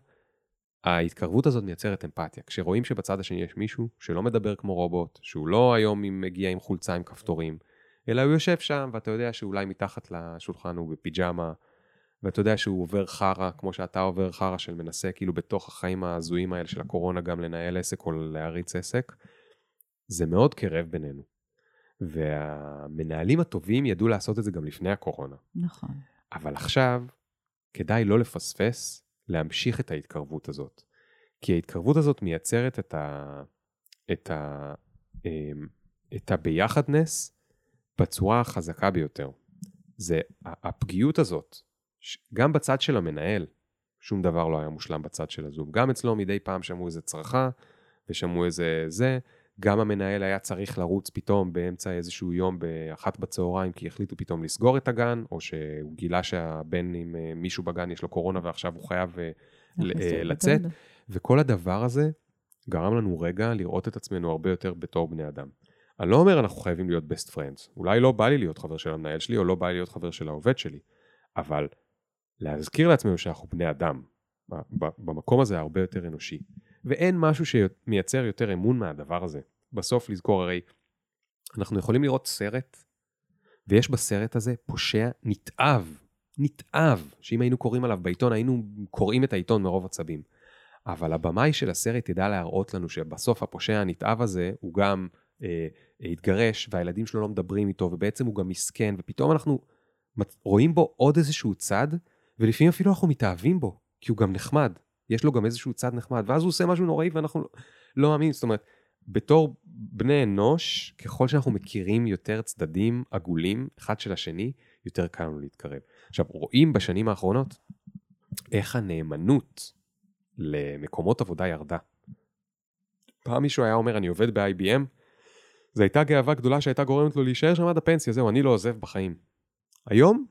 ההתקרבות הזאת מייצרת אמפתיה. כשרואים שבצד השני יש מישהו שלא מדבר כמו רובוט, שהוא לא היום מגיע עם חולצה עם כפתורים, אלא הוא יושב שם ואתה יודע שאולי מתחת לשולחן הוא בפיג'מה, ואתה יודע שהוא עובר חרא, כמו שאתה עובר חרא של מנסה כאילו בתוך החיים ההזויים האלה של הקורונה גם לנהל עסק או להריץ עסק, זה מאוד קרב בינינו. והמנהלים הטובים ידעו לעשות את זה גם לפני הקורונה. נכון. אבל עכשיו כדאי לא לפספס, להמשיך את ההתקרבות הזאת. כי ההתקרבות הזאת מייצרת את, ה, את, ה, אמ, את הביחדנס בצורה החזקה ביותר. זה הפגיעות הזאת, גם בצד של המנהל, שום דבר לא היה מושלם בצד של הזום. גם אצלו מדי פעם שמעו איזה צרחה, ושמעו איזה זה, גם המנהל היה צריך לרוץ פתאום באמצע איזשהו יום באחת בצהריים, כי החליטו פתאום לסגור את הגן, או שהוא גילה שהבן עם אה, מישהו בגן יש לו קורונה ועכשיו הוא חייב אה, אה. לצאת. וכל הדבר הזה גרם לנו רגע לראות את עצמנו הרבה יותר בתור בני אדם. אני לא אומר אנחנו חייבים להיות best friends, אולי לא בא לי להיות חבר של המנהל שלי, או לא בא לי להיות חבר של העובד שלי, אבל להזכיר לעצמנו שאנחנו בני אדם, במקום הזה הרבה יותר אנושי. ואין משהו שמייצר יותר אמון מהדבר הזה. בסוף לזכור הרי, אנחנו יכולים לראות סרט, ויש בסרט הזה פושע נתעב, נתעב, שאם היינו קוראים עליו בעיתון, היינו קוראים את העיתון מרוב עצבים. אבל הבמאי של הסרט ידע להראות לנו שבסוף הפושע הנתעב הזה, הוא גם אה, התגרש, והילדים שלו לא מדברים איתו, ובעצם הוא גם מסכן, ופתאום אנחנו רואים בו עוד איזשהו צד, ולפעמים אפילו אנחנו מתאהבים בו, כי הוא גם נחמד. יש לו גם איזשהו צד נחמד, ואז הוא עושה משהו נוראי ואנחנו לא, מאמינים. זאת אומרת, בתור בני אנוש, ככל שאנחנו מכירים יותר צדדים עגולים אחד של השני, יותר קל לנו להתקרב. עכשיו, רואים בשנים האחרונות איך הנאמנות למקומות עבודה ירדה. פעם מישהו היה אומר, אני עובד ב-IBM, זו הייתה גאווה גדולה שהייתה גורמת לו להישאר שם עד הפנסיה, זהו, אני לא עוזב בחיים. היום,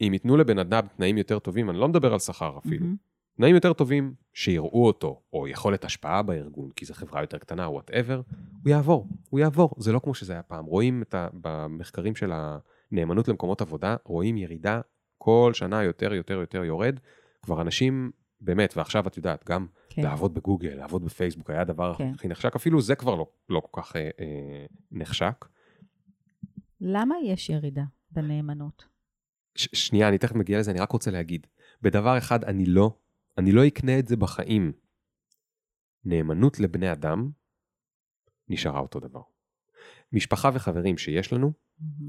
אם ייתנו לבן אדם תנאים יותר טובים, אני לא מדבר על שכר אפילו, מהמם. תנאים יותר טובים, שיראו אותו, או יכולת השפעה בארגון, כי זו חברה יותר קטנה, וואטאבר, הוא יעבור, הוא יעבור. זה לא כמו שזה היה פעם. רואים את ה... במחקרים של הנאמנות למקומות עבודה, רואים ירידה כל שנה יותר יותר יותר יורד. כבר אנשים, באמת, ועכשיו את יודעת, גם כן. לעבוד בגוגל, לעבוד בפייסבוק, היה הדבר כן. הכי נחשק, אפילו זה כבר לא, לא כל כך אה, אה, נחשק. למה יש ירידה בנאמנות? ש- שנייה, אני תכף מגיע לזה, אני רק רוצה להגיד. בדבר אחד, אני לא, אני לא אקנה את זה בחיים. נאמנות לבני אדם נשארה אותו דבר. משפחה וחברים שיש לנו,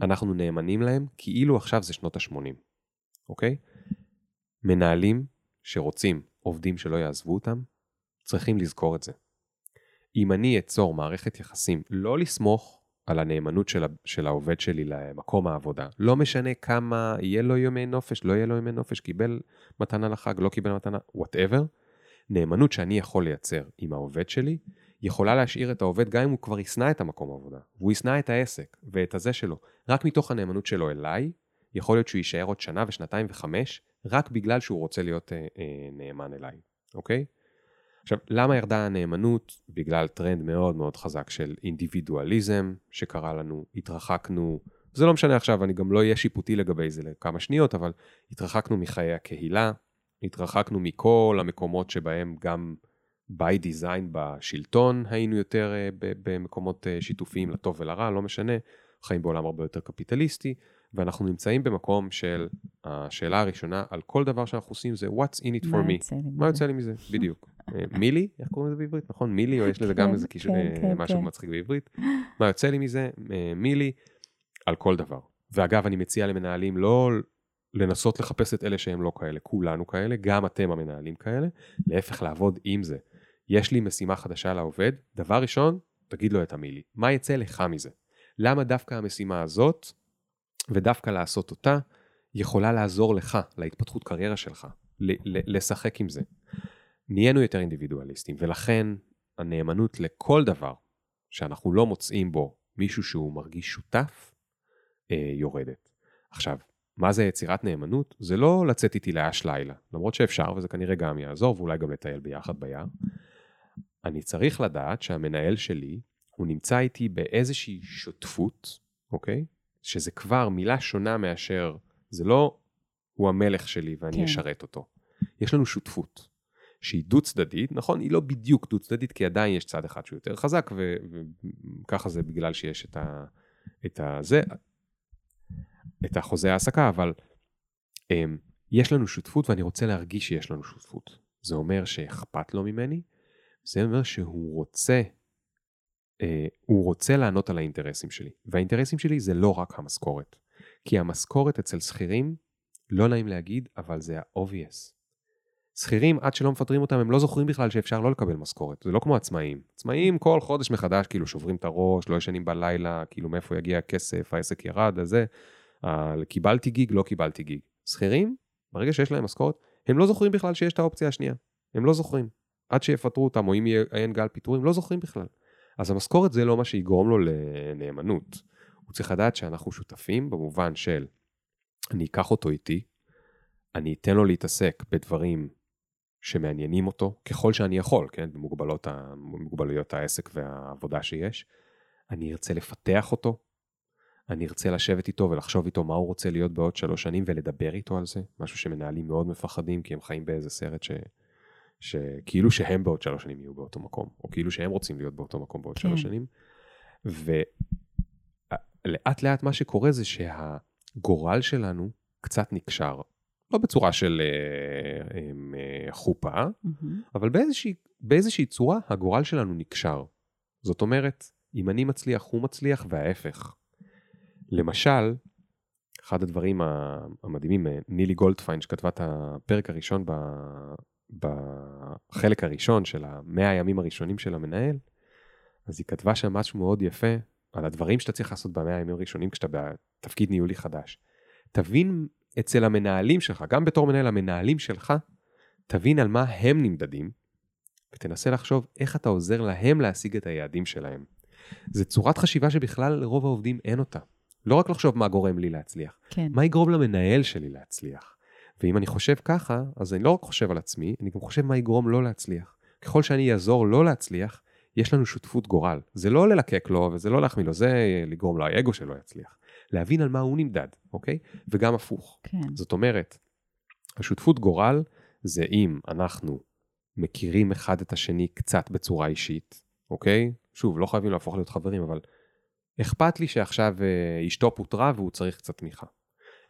אנחנו נאמנים להם כאילו עכשיו זה שנות ה-80, אוקיי? מנהלים שרוצים עובדים שלא יעזבו אותם, צריכים לזכור את זה. אם אני אצור מערכת יחסים, לא לסמוך על הנאמנות של, של העובד שלי למקום העבודה. לא משנה כמה יהיה לו ימי נופש, לא יהיה לו ימי נופש, קיבל מתנה לחג, לא קיבל מתנה, whatever. נאמנות שאני יכול לייצר עם העובד שלי, יכולה להשאיר את העובד גם אם הוא כבר ישנא את המקום העבודה, והוא ישנא את העסק ואת הזה שלו. רק מתוך הנאמנות שלו אליי, יכול להיות שהוא יישאר עוד שנה ושנתיים וחמש, רק בגלל שהוא רוצה להיות אה, אה, נאמן אליי, אוקיי? עכשיו, למה ירדה הנאמנות? בגלל טרנד מאוד מאוד חזק של אינדיבידואליזם שקרה לנו, התרחקנו, זה לא משנה עכשיו, אני גם לא אהיה שיפוטי לגבי זה לכמה שניות, אבל התרחקנו מחיי הקהילה, התרחקנו מכל המקומות שבהם גם by design בשלטון היינו יותר אה, במקומות אה, שיתופיים לטוב ולרע, לא משנה, חיים בעולם הרבה יותר קפיטליסטי, ואנחנו נמצאים במקום של השאלה הראשונה על כל דבר שאנחנו עושים זה what's in it for me. מה? יוצא לי מזה? בדיוק. אה, מילי? איך קוראים לזה בעברית? נכון? מילי, או יש לזה גם כן, איזה כן, אה, כן, משהו. מצחיק בעברית? מה יוצא לי מזה? אה, מילי, על כל דבר. ואגב, אני מציע למנהלים לא לנסות לחפש את אלה שהם לא כאלה, כולנו כאלה, גם אתם המנהלים כאלה, להפך לעבוד עם זה. יש לי משימה חדשה לעובד, דבר ראשון, תגיד לו את המילי. מה יצא לך מזה? למה דווקא המשימה הזאת, ודווקא לעשות אותה, יכולה לעזור לך, להתפתחות קריירה שלך, לשחק עם זה. נהיינו יותר אינדיבידואליסטים, ולכן הנאמנות לכל דבר שאנחנו לא מוצאים בו מישהו שהוא מרגיש שותף, אה, יורדת. עכשיו, מה זה יצירת נאמנות? זה לא לצאת איתי לאש לילה, למרות שאפשר, וזה כנראה גם יעזור, ואולי גם לטייל ביחד ביער. אני צריך לדעת שהמנהל שלי, הוא נמצא איתי באיזושהי שותפות, אוקיי? שזה כבר מילה שונה מאשר, זה לא הוא המלך שלי ואני כן. אשרת אותו. יש לנו שותפות, שהיא דו צדדית, נכון? היא לא בדיוק דו צדדית, כי עדיין יש צד אחד שהוא יותר חזק, ו- וככה זה בגלל שיש את ה... את ה... זה, את החוזה העסקה, אבל um, יש לנו שותפות ואני רוצה להרגיש שיש לנו שותפות. זה אומר שאכפת לו ממני, זה אומר שהוא רוצה, uh, הוא רוצה לענות על האינטרסים שלי. והאינטרסים שלי זה לא רק המשכורת. כי המשכורת אצל שכירים, לא נעים להגיד, אבל זה ה-obvious. שכירים, עד שלא מפטרים אותם, הם לא זוכרים בכלל שאפשר לא לקבל משכורת. זה לא כמו עצמאים. עצמאים כל חודש מחדש, כאילו שוברים את הראש, לא ישנים בלילה, כאילו מאיפה יגיע הכסף, העסק ירד, אז זה. אה, קיבלתי גיג, לא קיבלתי גיג. שכירים, ברגע שיש להם משכורת, הם לא זוכרים בכלל שיש את האופציה השנייה. הם לא זוכרים. עד שיפטרו אותם, או אם יהיה גל פיטורים, לא זוכרים בכלל. אז המשכורת זה לא מה שיגרום לו לנאמנות. הוא צריך לדעת שאנחנו שותפים במובן של אני אקח אותו איתי, אני אתן לו להתעסק בדברים שמעניינים אותו, ככל שאני יכול, כן, במוגבלות, במוגבלויות העסק והעבודה שיש. אני ארצה לפתח אותו, אני ארצה לשבת איתו ולחשוב איתו מה הוא רוצה להיות בעוד שלוש שנים ולדבר איתו על זה, משהו שמנהלים מאוד מפחדים כי הם חיים באיזה סרט ש... שכאילו שהם בעוד שלוש שנים יהיו באותו מקום, או כאילו שהם רוצים להיות באותו מקום בעוד כן. שלוש שנים. ולאט לאט מה שקורה זה שהגורל שלנו קצת נקשר, לא בצורה של אה, אה, חופה, מהמם. אבל באיזושהי, באיזושהי צורה הגורל שלנו נקשר. זאת אומרת, אם אני מצליח, הוא מצליח, וההפך. למשל, אחד הדברים המדהימים, אה, נילי גולדפיין, שכתבה את הפרק הראשון בחלק הראשון של המאה הימים הראשונים של המנהל, אז היא כתבה שם משהו מאוד יפה על הדברים שאתה צריך לעשות במאה הימים הראשונים כשאתה בתפקיד ניהולי חדש. תבין אצל המנהלים שלך, גם בתור מנהל המנהלים שלך, תבין על מה הם נמדדים, ותנסה לחשוב איך אתה עוזר להם להשיג את היעדים שלהם. זו צורת חשיבה שבכלל לרוב העובדים אין אותה. לא רק לחשוב מה גורם לי להצליח, כן. מה יגרום למנהל שלי להצליח. ואם אני חושב ככה, אז אני לא רק חושב על עצמי, אני גם חושב מה יגרום לו להצליח. ככל שאני אעזור לו להצליח, יש לנו שותפות גורל. זה לא ללקק לו וזה לא להחמיא לו, זה לגרום לאגו שלו יצליח. להבין על מה הוא נמדד, אוקיי? וגם הפוך. כן. זאת אומרת, השותפות גורל זה אם אנחנו מכירים אחד את השני קצת בצורה אישית, אוקיי? שוב, לא חייבים להפוך להיות חברים, אבל אכפת לי שעכשיו אה, אשתו פוטרה והוא צריך קצת תמיכה.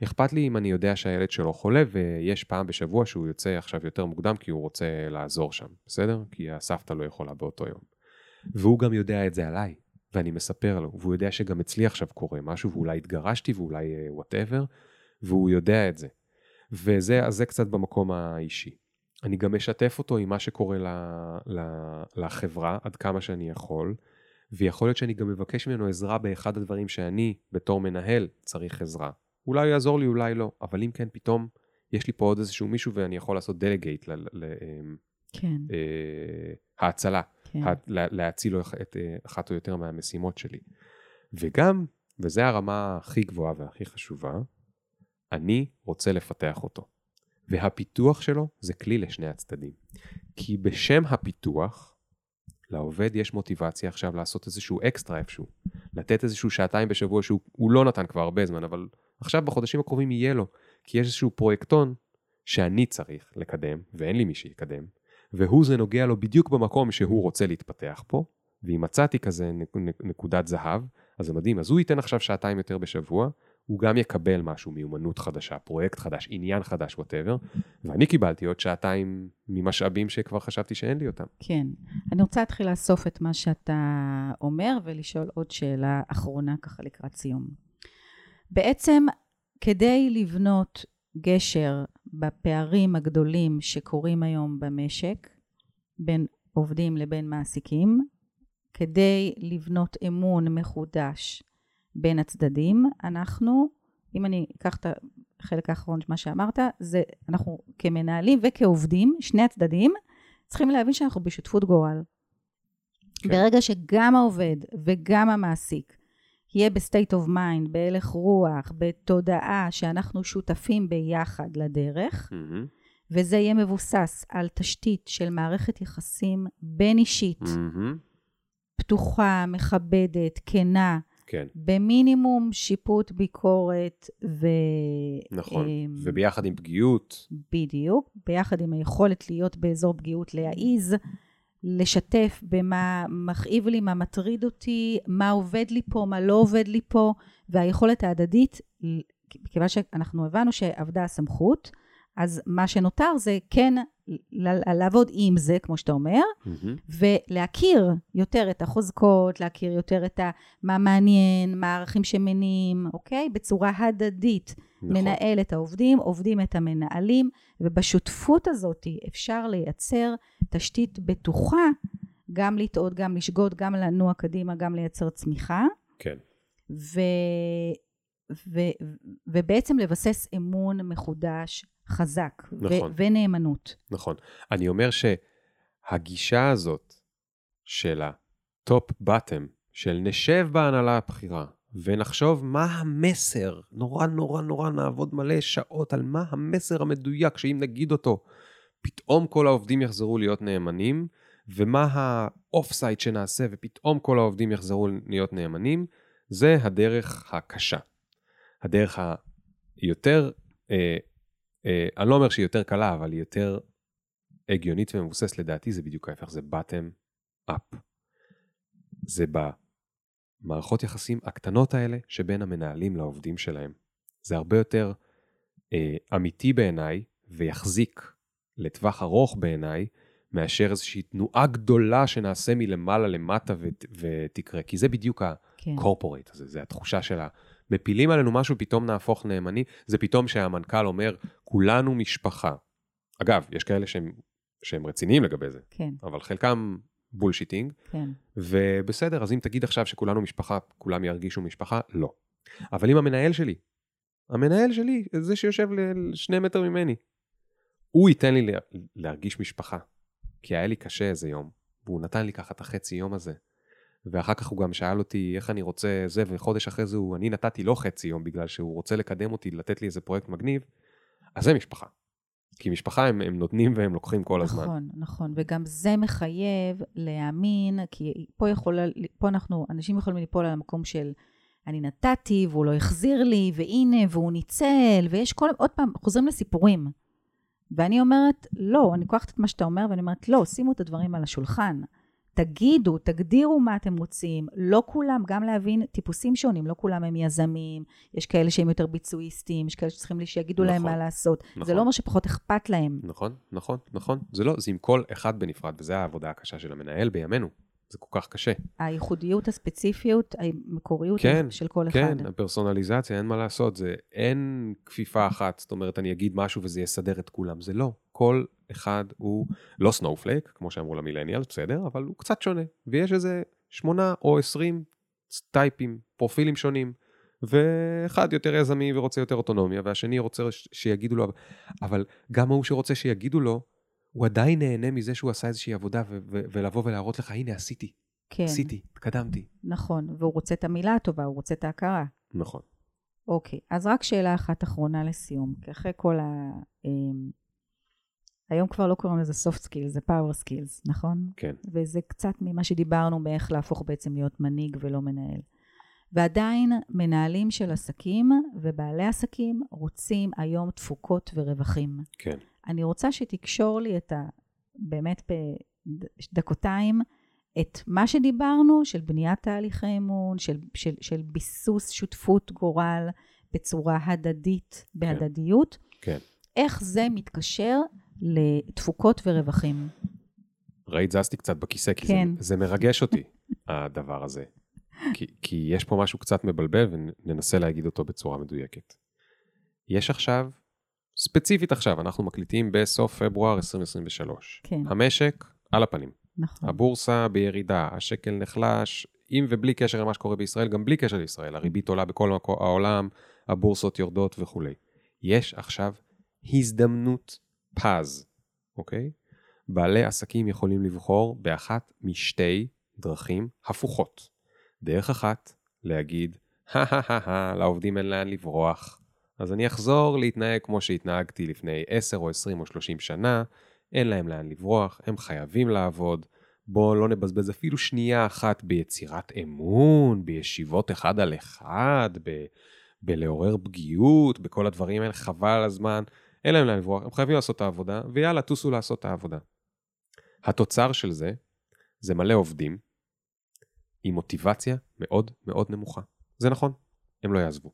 אכפת לי אם אני יודע שהילד שלו חולה ויש פעם בשבוע שהוא יוצא עכשיו יותר מוקדם כי הוא רוצה לעזור שם, בסדר? כי הסבתא לא יכולה באותו יום. והוא גם יודע את זה עליי, ואני מספר לו, והוא יודע שגם אצלי עכשיו קורה משהו ואולי התגרשתי ואולי whatever, uh, והוא יודע את זה. וזה זה קצת במקום האישי. אני גם משתף אותו עם מה שקורה ל, ל, לחברה עד כמה שאני יכול, ויכול להיות שאני גם מבקש ממנו עזרה באחד הדברים שאני, בתור מנהל, צריך עזרה. אולי הוא יעזור לי, אולי לא, אבל אם כן, פתאום יש לי פה עוד איזשהו מישהו ואני יכול לעשות delegate אמ, כן. אה, כן. להציל לו את אה, אחת או יותר מהמשימות שלי. וגם, וזו הרמה הכי גבוהה והכי חשובה, אני רוצה לפתח אותו. והפיתוח שלו זה כלי לשני הצדדים. כי בשם הפיתוח, לעובד יש מוטיבציה עכשיו לעשות איזשהו אקסטרה איפשהו. לתת איזשהו שעתיים בשבוע שהוא לא נתן כבר הרבה זמן, אבל עכשיו בחודשים הקרובים יהיה לו. כי יש איזשהו פרויקטון שאני צריך לקדם, ואין לי מי שיקדם, והוא זה נוגע לו בדיוק במקום שהוא רוצה להתפתח פה, ואם מצאתי כזה נקודת זהב, אז זה מדהים. אז הוא ייתן עכשיו שעתיים יותר בשבוע, הוא גם יקבל משהו, מיומנות חדשה, פרויקט חדש, עניין חדש, ווטאבר, ואני קיבלתי עוד שעתיים ממשאבים שכבר חשבתי שאין לי אותם. כן. אני רוצה להתחיל לאסוף את מה שאתה אומר ולשאול עוד שאלה אחרונה ככה לקראת סיום. בעצם, כדי לבנות גשר בפערים הגדולים שקורים היום במשק, בין עובדים לבין מעסיקים, כדי לבנות אמון מחודש בין הצדדים, אנחנו, אם אני אקח את החלק האחרון של מה שאמרת, זה אנחנו כמנהלים וכעובדים, שני הצדדים, צריכים להבין שאנחנו בשותפות גורל. כן. ברגע שגם העובד וגם המעסיק יהיה ב state of mind, בהלך רוח, בתודעה שאנחנו שותפים ביחד לדרך, mm-hmm. וזה יהיה מבוסס על תשתית של מערכת יחסים בין אישית, mm-hmm. פתוחה, מכבדת, כנה, כן. במינימום שיפוט ביקורת ו... נכון, um, וביחד עם פגיעות. בדיוק, ביחד עם היכולת להיות באזור פגיעות להעיז, לשתף במה מכאיב לי, מה מטריד אותי, מה עובד לי פה, מה לא עובד לי פה, והיכולת ההדדית, כיוון שאנחנו הבנו שאבדה הסמכות, אז מה שנותר זה כן לעבוד עם זה, כמו שאתה אומר, mm-hmm. ולהכיר יותר את החוזקות, להכיר יותר את מה מעניין, מה הערכים שמניעים, אוקיי? בצורה הדדית. נכון. מנהל את העובדים, עובדים את המנהלים, ובשותפות הזאת אפשר לייצר תשתית בטוחה, גם לטעות, גם לשגות, גם לנוע קדימה, גם לייצר צמיחה. כן. ו... ו... ובעצם לבסס אמון מחודש חזק נכון. ו- ונאמנות. נכון. אני אומר שהגישה הזאת של הטופ-בטם, של נשב בהנהלה הבכירה ונחשוב מה המסר, נורא נורא נורא נעבוד מלא שעות על מה המסר המדויק, שאם נגיד אותו, פתאום כל העובדים יחזרו להיות נאמנים, ומה ה offsite שנעשה ופתאום כל העובדים יחזרו להיות נאמנים, זה הדרך הקשה. הדרך היותר אה, אני לא אומר שהיא יותר קלה, אבל היא יותר הגיונית ומבוססת לדעתי, זה בדיוק ההפך, זה bottom up. זה במערכות יחסים הקטנות האלה שבין המנהלים לעובדים שלהם. זה הרבה יותר אה, אמיתי בעיניי ויחזיק לטווח ארוך בעיניי, מאשר איזושהי תנועה גדולה שנעשה מלמעלה למטה ות, ותקרה, כי זה בדיוק הקורפורט כן. הזה, זה התחושה של ה... מפילים עלינו משהו, פתאום נהפוך נאמני, זה פתאום שהמנכ"ל אומר, כולנו משפחה. אגב, יש כאלה שהם, שהם רציניים לגבי זה, כן. אבל חלקם בולשיטינג, כן. ובסדר, אז אם תגיד עכשיו שכולנו משפחה, כולם ירגישו משפחה, לא. אבל אם המנהל שלי, המנהל שלי, זה שיושב לשני מטר ממני, הוא ייתן לי להרגיש משפחה, כי היה לי קשה איזה יום, והוא נתן לי ככה את החצי יום הזה, ואחר כך הוא גם שאל אותי איך אני רוצה זה, וחודש אחרי זה הוא, אני נתתי לו חצי יום בגלל שהוא רוצה לקדם אותי, לתת לי איזה פרויקט מגניב, אז זה משפחה. כי משפחה הם, הם נותנים והם לוקחים כל נכון, הזמן. נכון, נכון, וגם זה מחייב להאמין, כי פה יכול, פה אנחנו, אנשים יכולים ליפול על המקום של אני נתתי והוא לא החזיר לי, והנה, והוא ניצל, ויש כל, עוד פעם, חוזרים לסיפורים. ואני אומרת, לא, אני לוקחת את מה שאתה אומר, ואני אומרת, לא, שימו את הדברים על השולחן. תגידו, תגדירו מה אתם רוצים. לא כולם, גם להבין טיפוסים שונים, לא כולם הם יזמים, יש כאלה שהם יותר ביצועיסטים, יש כאלה שצריכים שיגידו נכון, להם מה לעשות. נכון. זה לא אומר שפחות אכפת להם. נכון, נכון, נכון. זה לא, זה עם כל אחד בנפרד, וזו העבודה הקשה של המנהל בימינו. זה כל כך קשה. הייחודיות, הספציפיות, המקוריות כן, של כל כן, אחד. כן, הפרסונליזציה, אין מה לעשות, זה אין כפיפה אחת, זאת אומרת, אני אגיד משהו וזה יסדר את כולם, זה לא. כל אחד הוא לא snowflake, כמו שאמרו למילניאל, בסדר, אבל הוא קצת שונה. ויש איזה שמונה או עשרים type ים, פרופילים שונים, ואחד יותר יזמי ורוצה יותר אוטונומיה, והשני רוצה שיגידו לו, אבל גם ההוא שרוצה שיגידו לו, הוא עדיין נהנה מזה שהוא עשה איזושהי עבודה, ו- ו- ולבוא ולהראות לך, הנה, עשיתי. כן. עשיתי, התקדמתי. נכון, והוא רוצה את המילה הטובה, הוא רוצה את ההכרה. נכון. אוקיי, אז רק שאלה אחת אחרונה לסיום, כי אחרי כל ה... אמ, היום כבר לא קוראים לזה soft skills, זה power skills, נכון? כן. וזה קצת ממה שדיברנו באיך להפוך בעצם להיות מנהיג ולא מנהל. ועדיין מנהלים של עסקים ובעלי עסקים רוצים היום תפוקות ורווחים. כן. אני רוצה שתקשור לי את ה... באמת בדקותיים, את מה שדיברנו, של בניית תהליכי אמון, של, של, של ביסוס שותפות גורל בצורה הדדית, כן. בהדדיות. כן. איך זה מתקשר לתפוקות ורווחים? ראית, זזתי קצת בכיסא, כי כן. זה, זה מרגש אותי, הדבר הזה. כי, כי יש פה משהו קצת מבלבל וננסה להגיד אותו בצורה מדויקת. יש עכשיו, ספציפית עכשיו, אנחנו מקליטים בסוף פברואר 2023. כן. המשק על הפנים. נכון. הבורסה בירידה, השקל נחלש, עם ובלי קשר למה שקורה בישראל, גם בלי קשר לישראל, הריבית עולה בכל העולם, הבורסות יורדות וכולי. יש עכשיו הזדמנות פז, אוקיי? בעלי עסקים יכולים לבחור באחת משתי דרכים הפוכות. דרך אחת, להגיד, הא לעובדים אין לאן לברוח. אז אני אחזור להתנהג כמו שהתנהגתי לפני 10 או 20 או 30 שנה, אין להם לאן לברוח, הם חייבים לעבוד. בואו לא נבזבז אפילו שנייה אחת ביצירת אמון, בישיבות אחד על אחד, ב- בלעורר פגיעות, בכל הדברים האלה, חבל על הזמן. אין להם לאן לברוח, הם חייבים לעשות את העבודה, ויאללה, טוסו לעשות את העבודה. התוצר של זה, זה מלא עובדים עם מוטיבציה מאוד מאוד נמוכה. זה נכון, הם לא יעזבו,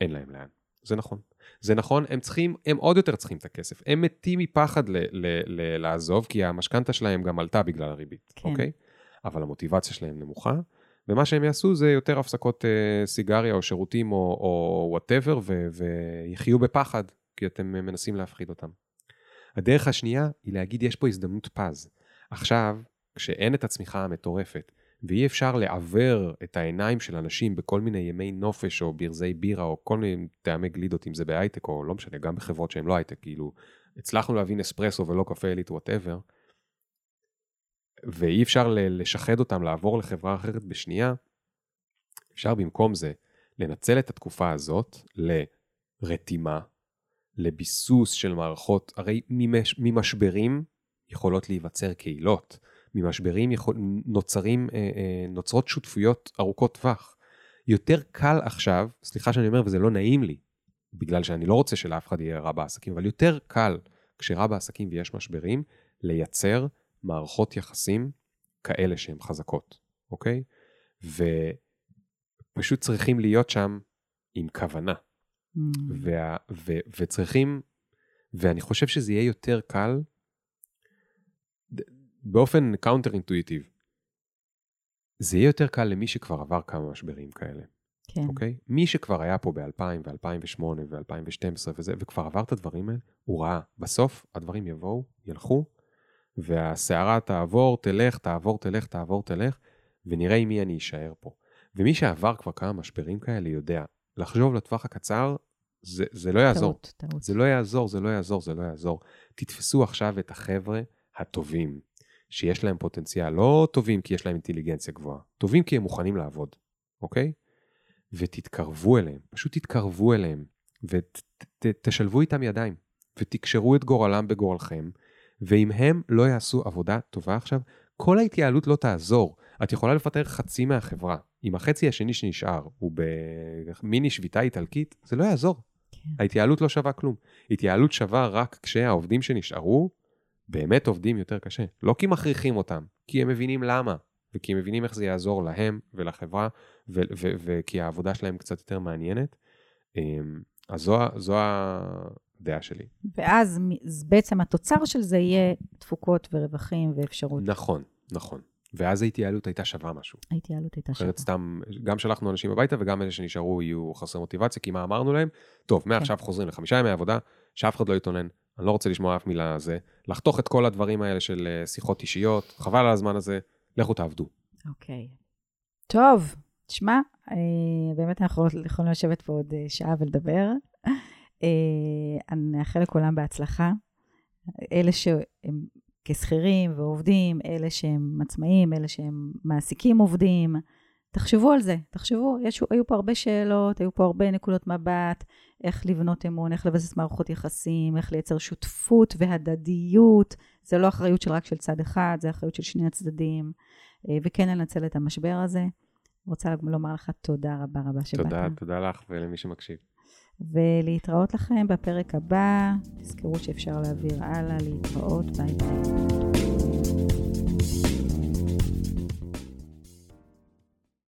אין להם לאן. זה נכון. זה נכון, הם צריכים, הם עוד יותר צריכים את הכסף. הם מתים מפחד ל- ל- ל- לעזוב, כי המשכנתה שלהם גם עלתה בגלל הריבית, כן. אוקיי? אבל המוטיבציה שלהם נמוכה, ומה שהם יעשו זה יותר הפסקות אה, סיגריה או שירותים או וואטאבר, ויחיו בפחד, כי אתם מנסים להפחיד אותם. הדרך השנייה היא להגיד יש פה הזדמנות פה. עכשיו, כשאין את הצמיחה המטורפת, ואי אפשר לעוור את העיניים של אנשים בכל מיני ימי נופש או ברזי בירה או כל מיני טעמי גלידות, אם זה בהייטק או לא משנה, גם בחברות שהן לא הייטק, כאילו, הצלחנו להבין אספרסו ולא קפה עילית whatever, ואי אפשר לשחד אותם לעבור לחברה אחרת בשנייה, אפשר במקום זה לנצל את התקופה הזאת לרתימה, לביסוס של מערכות, הרי ממש, ממשברים יכולות להיווצר קהילות, ממשברים יכול, נוצרים, אה, אה, נוצרות שותפויות ארוכות טווח. יותר קל עכשיו, סליחה שאני אומר וזה לא נעים לי, בגלל שאני לא רוצה שלאף אחד יהיה רע בעסקים, אבל יותר קל כשרע בעסקים ויש משברים, לייצר מערכות יחסים כאלה שהן חזקות, אוקיי? ופשוט צריכים להיות שם עם כוונה. Mm. וה, ו, וצריכים, ואני חושב שזה יהיה יותר קל, באופן counter intuitive, זה יהיה יותר קל למי שכבר עבר כמה משברים כאלה. כן. אוקיי? מי שכבר היה פה ב-2000 ו-2008 ו-2012 וזה, וכבר עבר את הדברים האלה, הוא ראה. בסוף הדברים יבואו, ילכו, והסערה תעבור, תלך, תעבור, תלך, תעבור, תלך, ונראה עם מי אני אשאר פה. ומי שעבר כבר כמה משברים כאלה יודע, לחשוב לטווח הקצר, זה, זה לא יעזור. טעות, טעות. זה לא יעזור, זה לא יעזור, זה לא יעזור. תתפסו עכשיו את החבר'ה הטובים, שיש להם פוטנציאל, לא טובים כי יש להם אינטליגנציה גבוהה, טובים כי הם מוכנים לעבוד, אוקיי? ותתקרבו אליהם, פשוט תתקרבו אליהם, ותשלבו איתם ידיים, ותקשרו את גורלם בגורלכם, ואם הם לא יעשו עבודה טובה עכשיו, כל ההתייעלות לא תעזור. את יכולה לפטר חצי מהחברה. אם החצי השני שנשאר הוא במיני שביתה איטלקית, זה לא יעזור. כן. ההתייעלות לא שווה כלום. התייעלות שווה רק כשהעובדים שנשארו באמת עובדים יותר קשה. לא כי מכריחים אותם, כי הם מבינים למה, וכי הם מבינים איך זה יעזור להם ולחברה, וכי העבודה שלהם קצת יותר מעניינת. אמ, אז זו, זו הדעה שלי. ואז בעצם התוצר של זה יהיה תפוקות ורווחים ואפשרות. נכון, נכון. ואז ההתייעלות הייתה שווה משהו. ההתייעלות הייתה שווה. אחרת סתם, גם שלחנו אנשים הביתה וגם אלה שנשארו יהיו חסרי מוטיבציה, כי מה אמרנו להם? טוב, מעכשיו כן. חוזרים לחמישה ימי עבודה, שאף אחד לא יתלונן, אני לא רוצה לשמוע אף מילה על זה, לחתוך את כל הדברים האלה של אה, שיחות אישיות, חבל על הזמן הזה, לכו תעבדו. אוקיי. טוב, תשמע, אה, באמת אנחנו יכולים לשבת פה עוד אה, שעה ולדבר. אני מאחל לכולם בהצלחה. אלה שהם כשכירים ועובדים, אלה שהם עצמאים, אלה שהם מעסיקים עובדים. תחשבו על זה, תחשבו, יש, היו פה הרבה שאלות, היו פה הרבה נקודות מבט, איך לבנות אמון, איך לבסס מערכות יחסים, איך לייצר שותפות והדדיות. זה לא אחריות של רק של צד אחד, זה אחריות של שני הצדדים. אה, וכן לנצל את המשבר הזה. רוצה לומר לך תודה רבה רבה שבאת. תודה, תודה לך ולמי שמקשיב. ולהתראות לכם בפרק הבא. תזכרו שאפשר להעביר הלאה, להתראות, ביי ביי.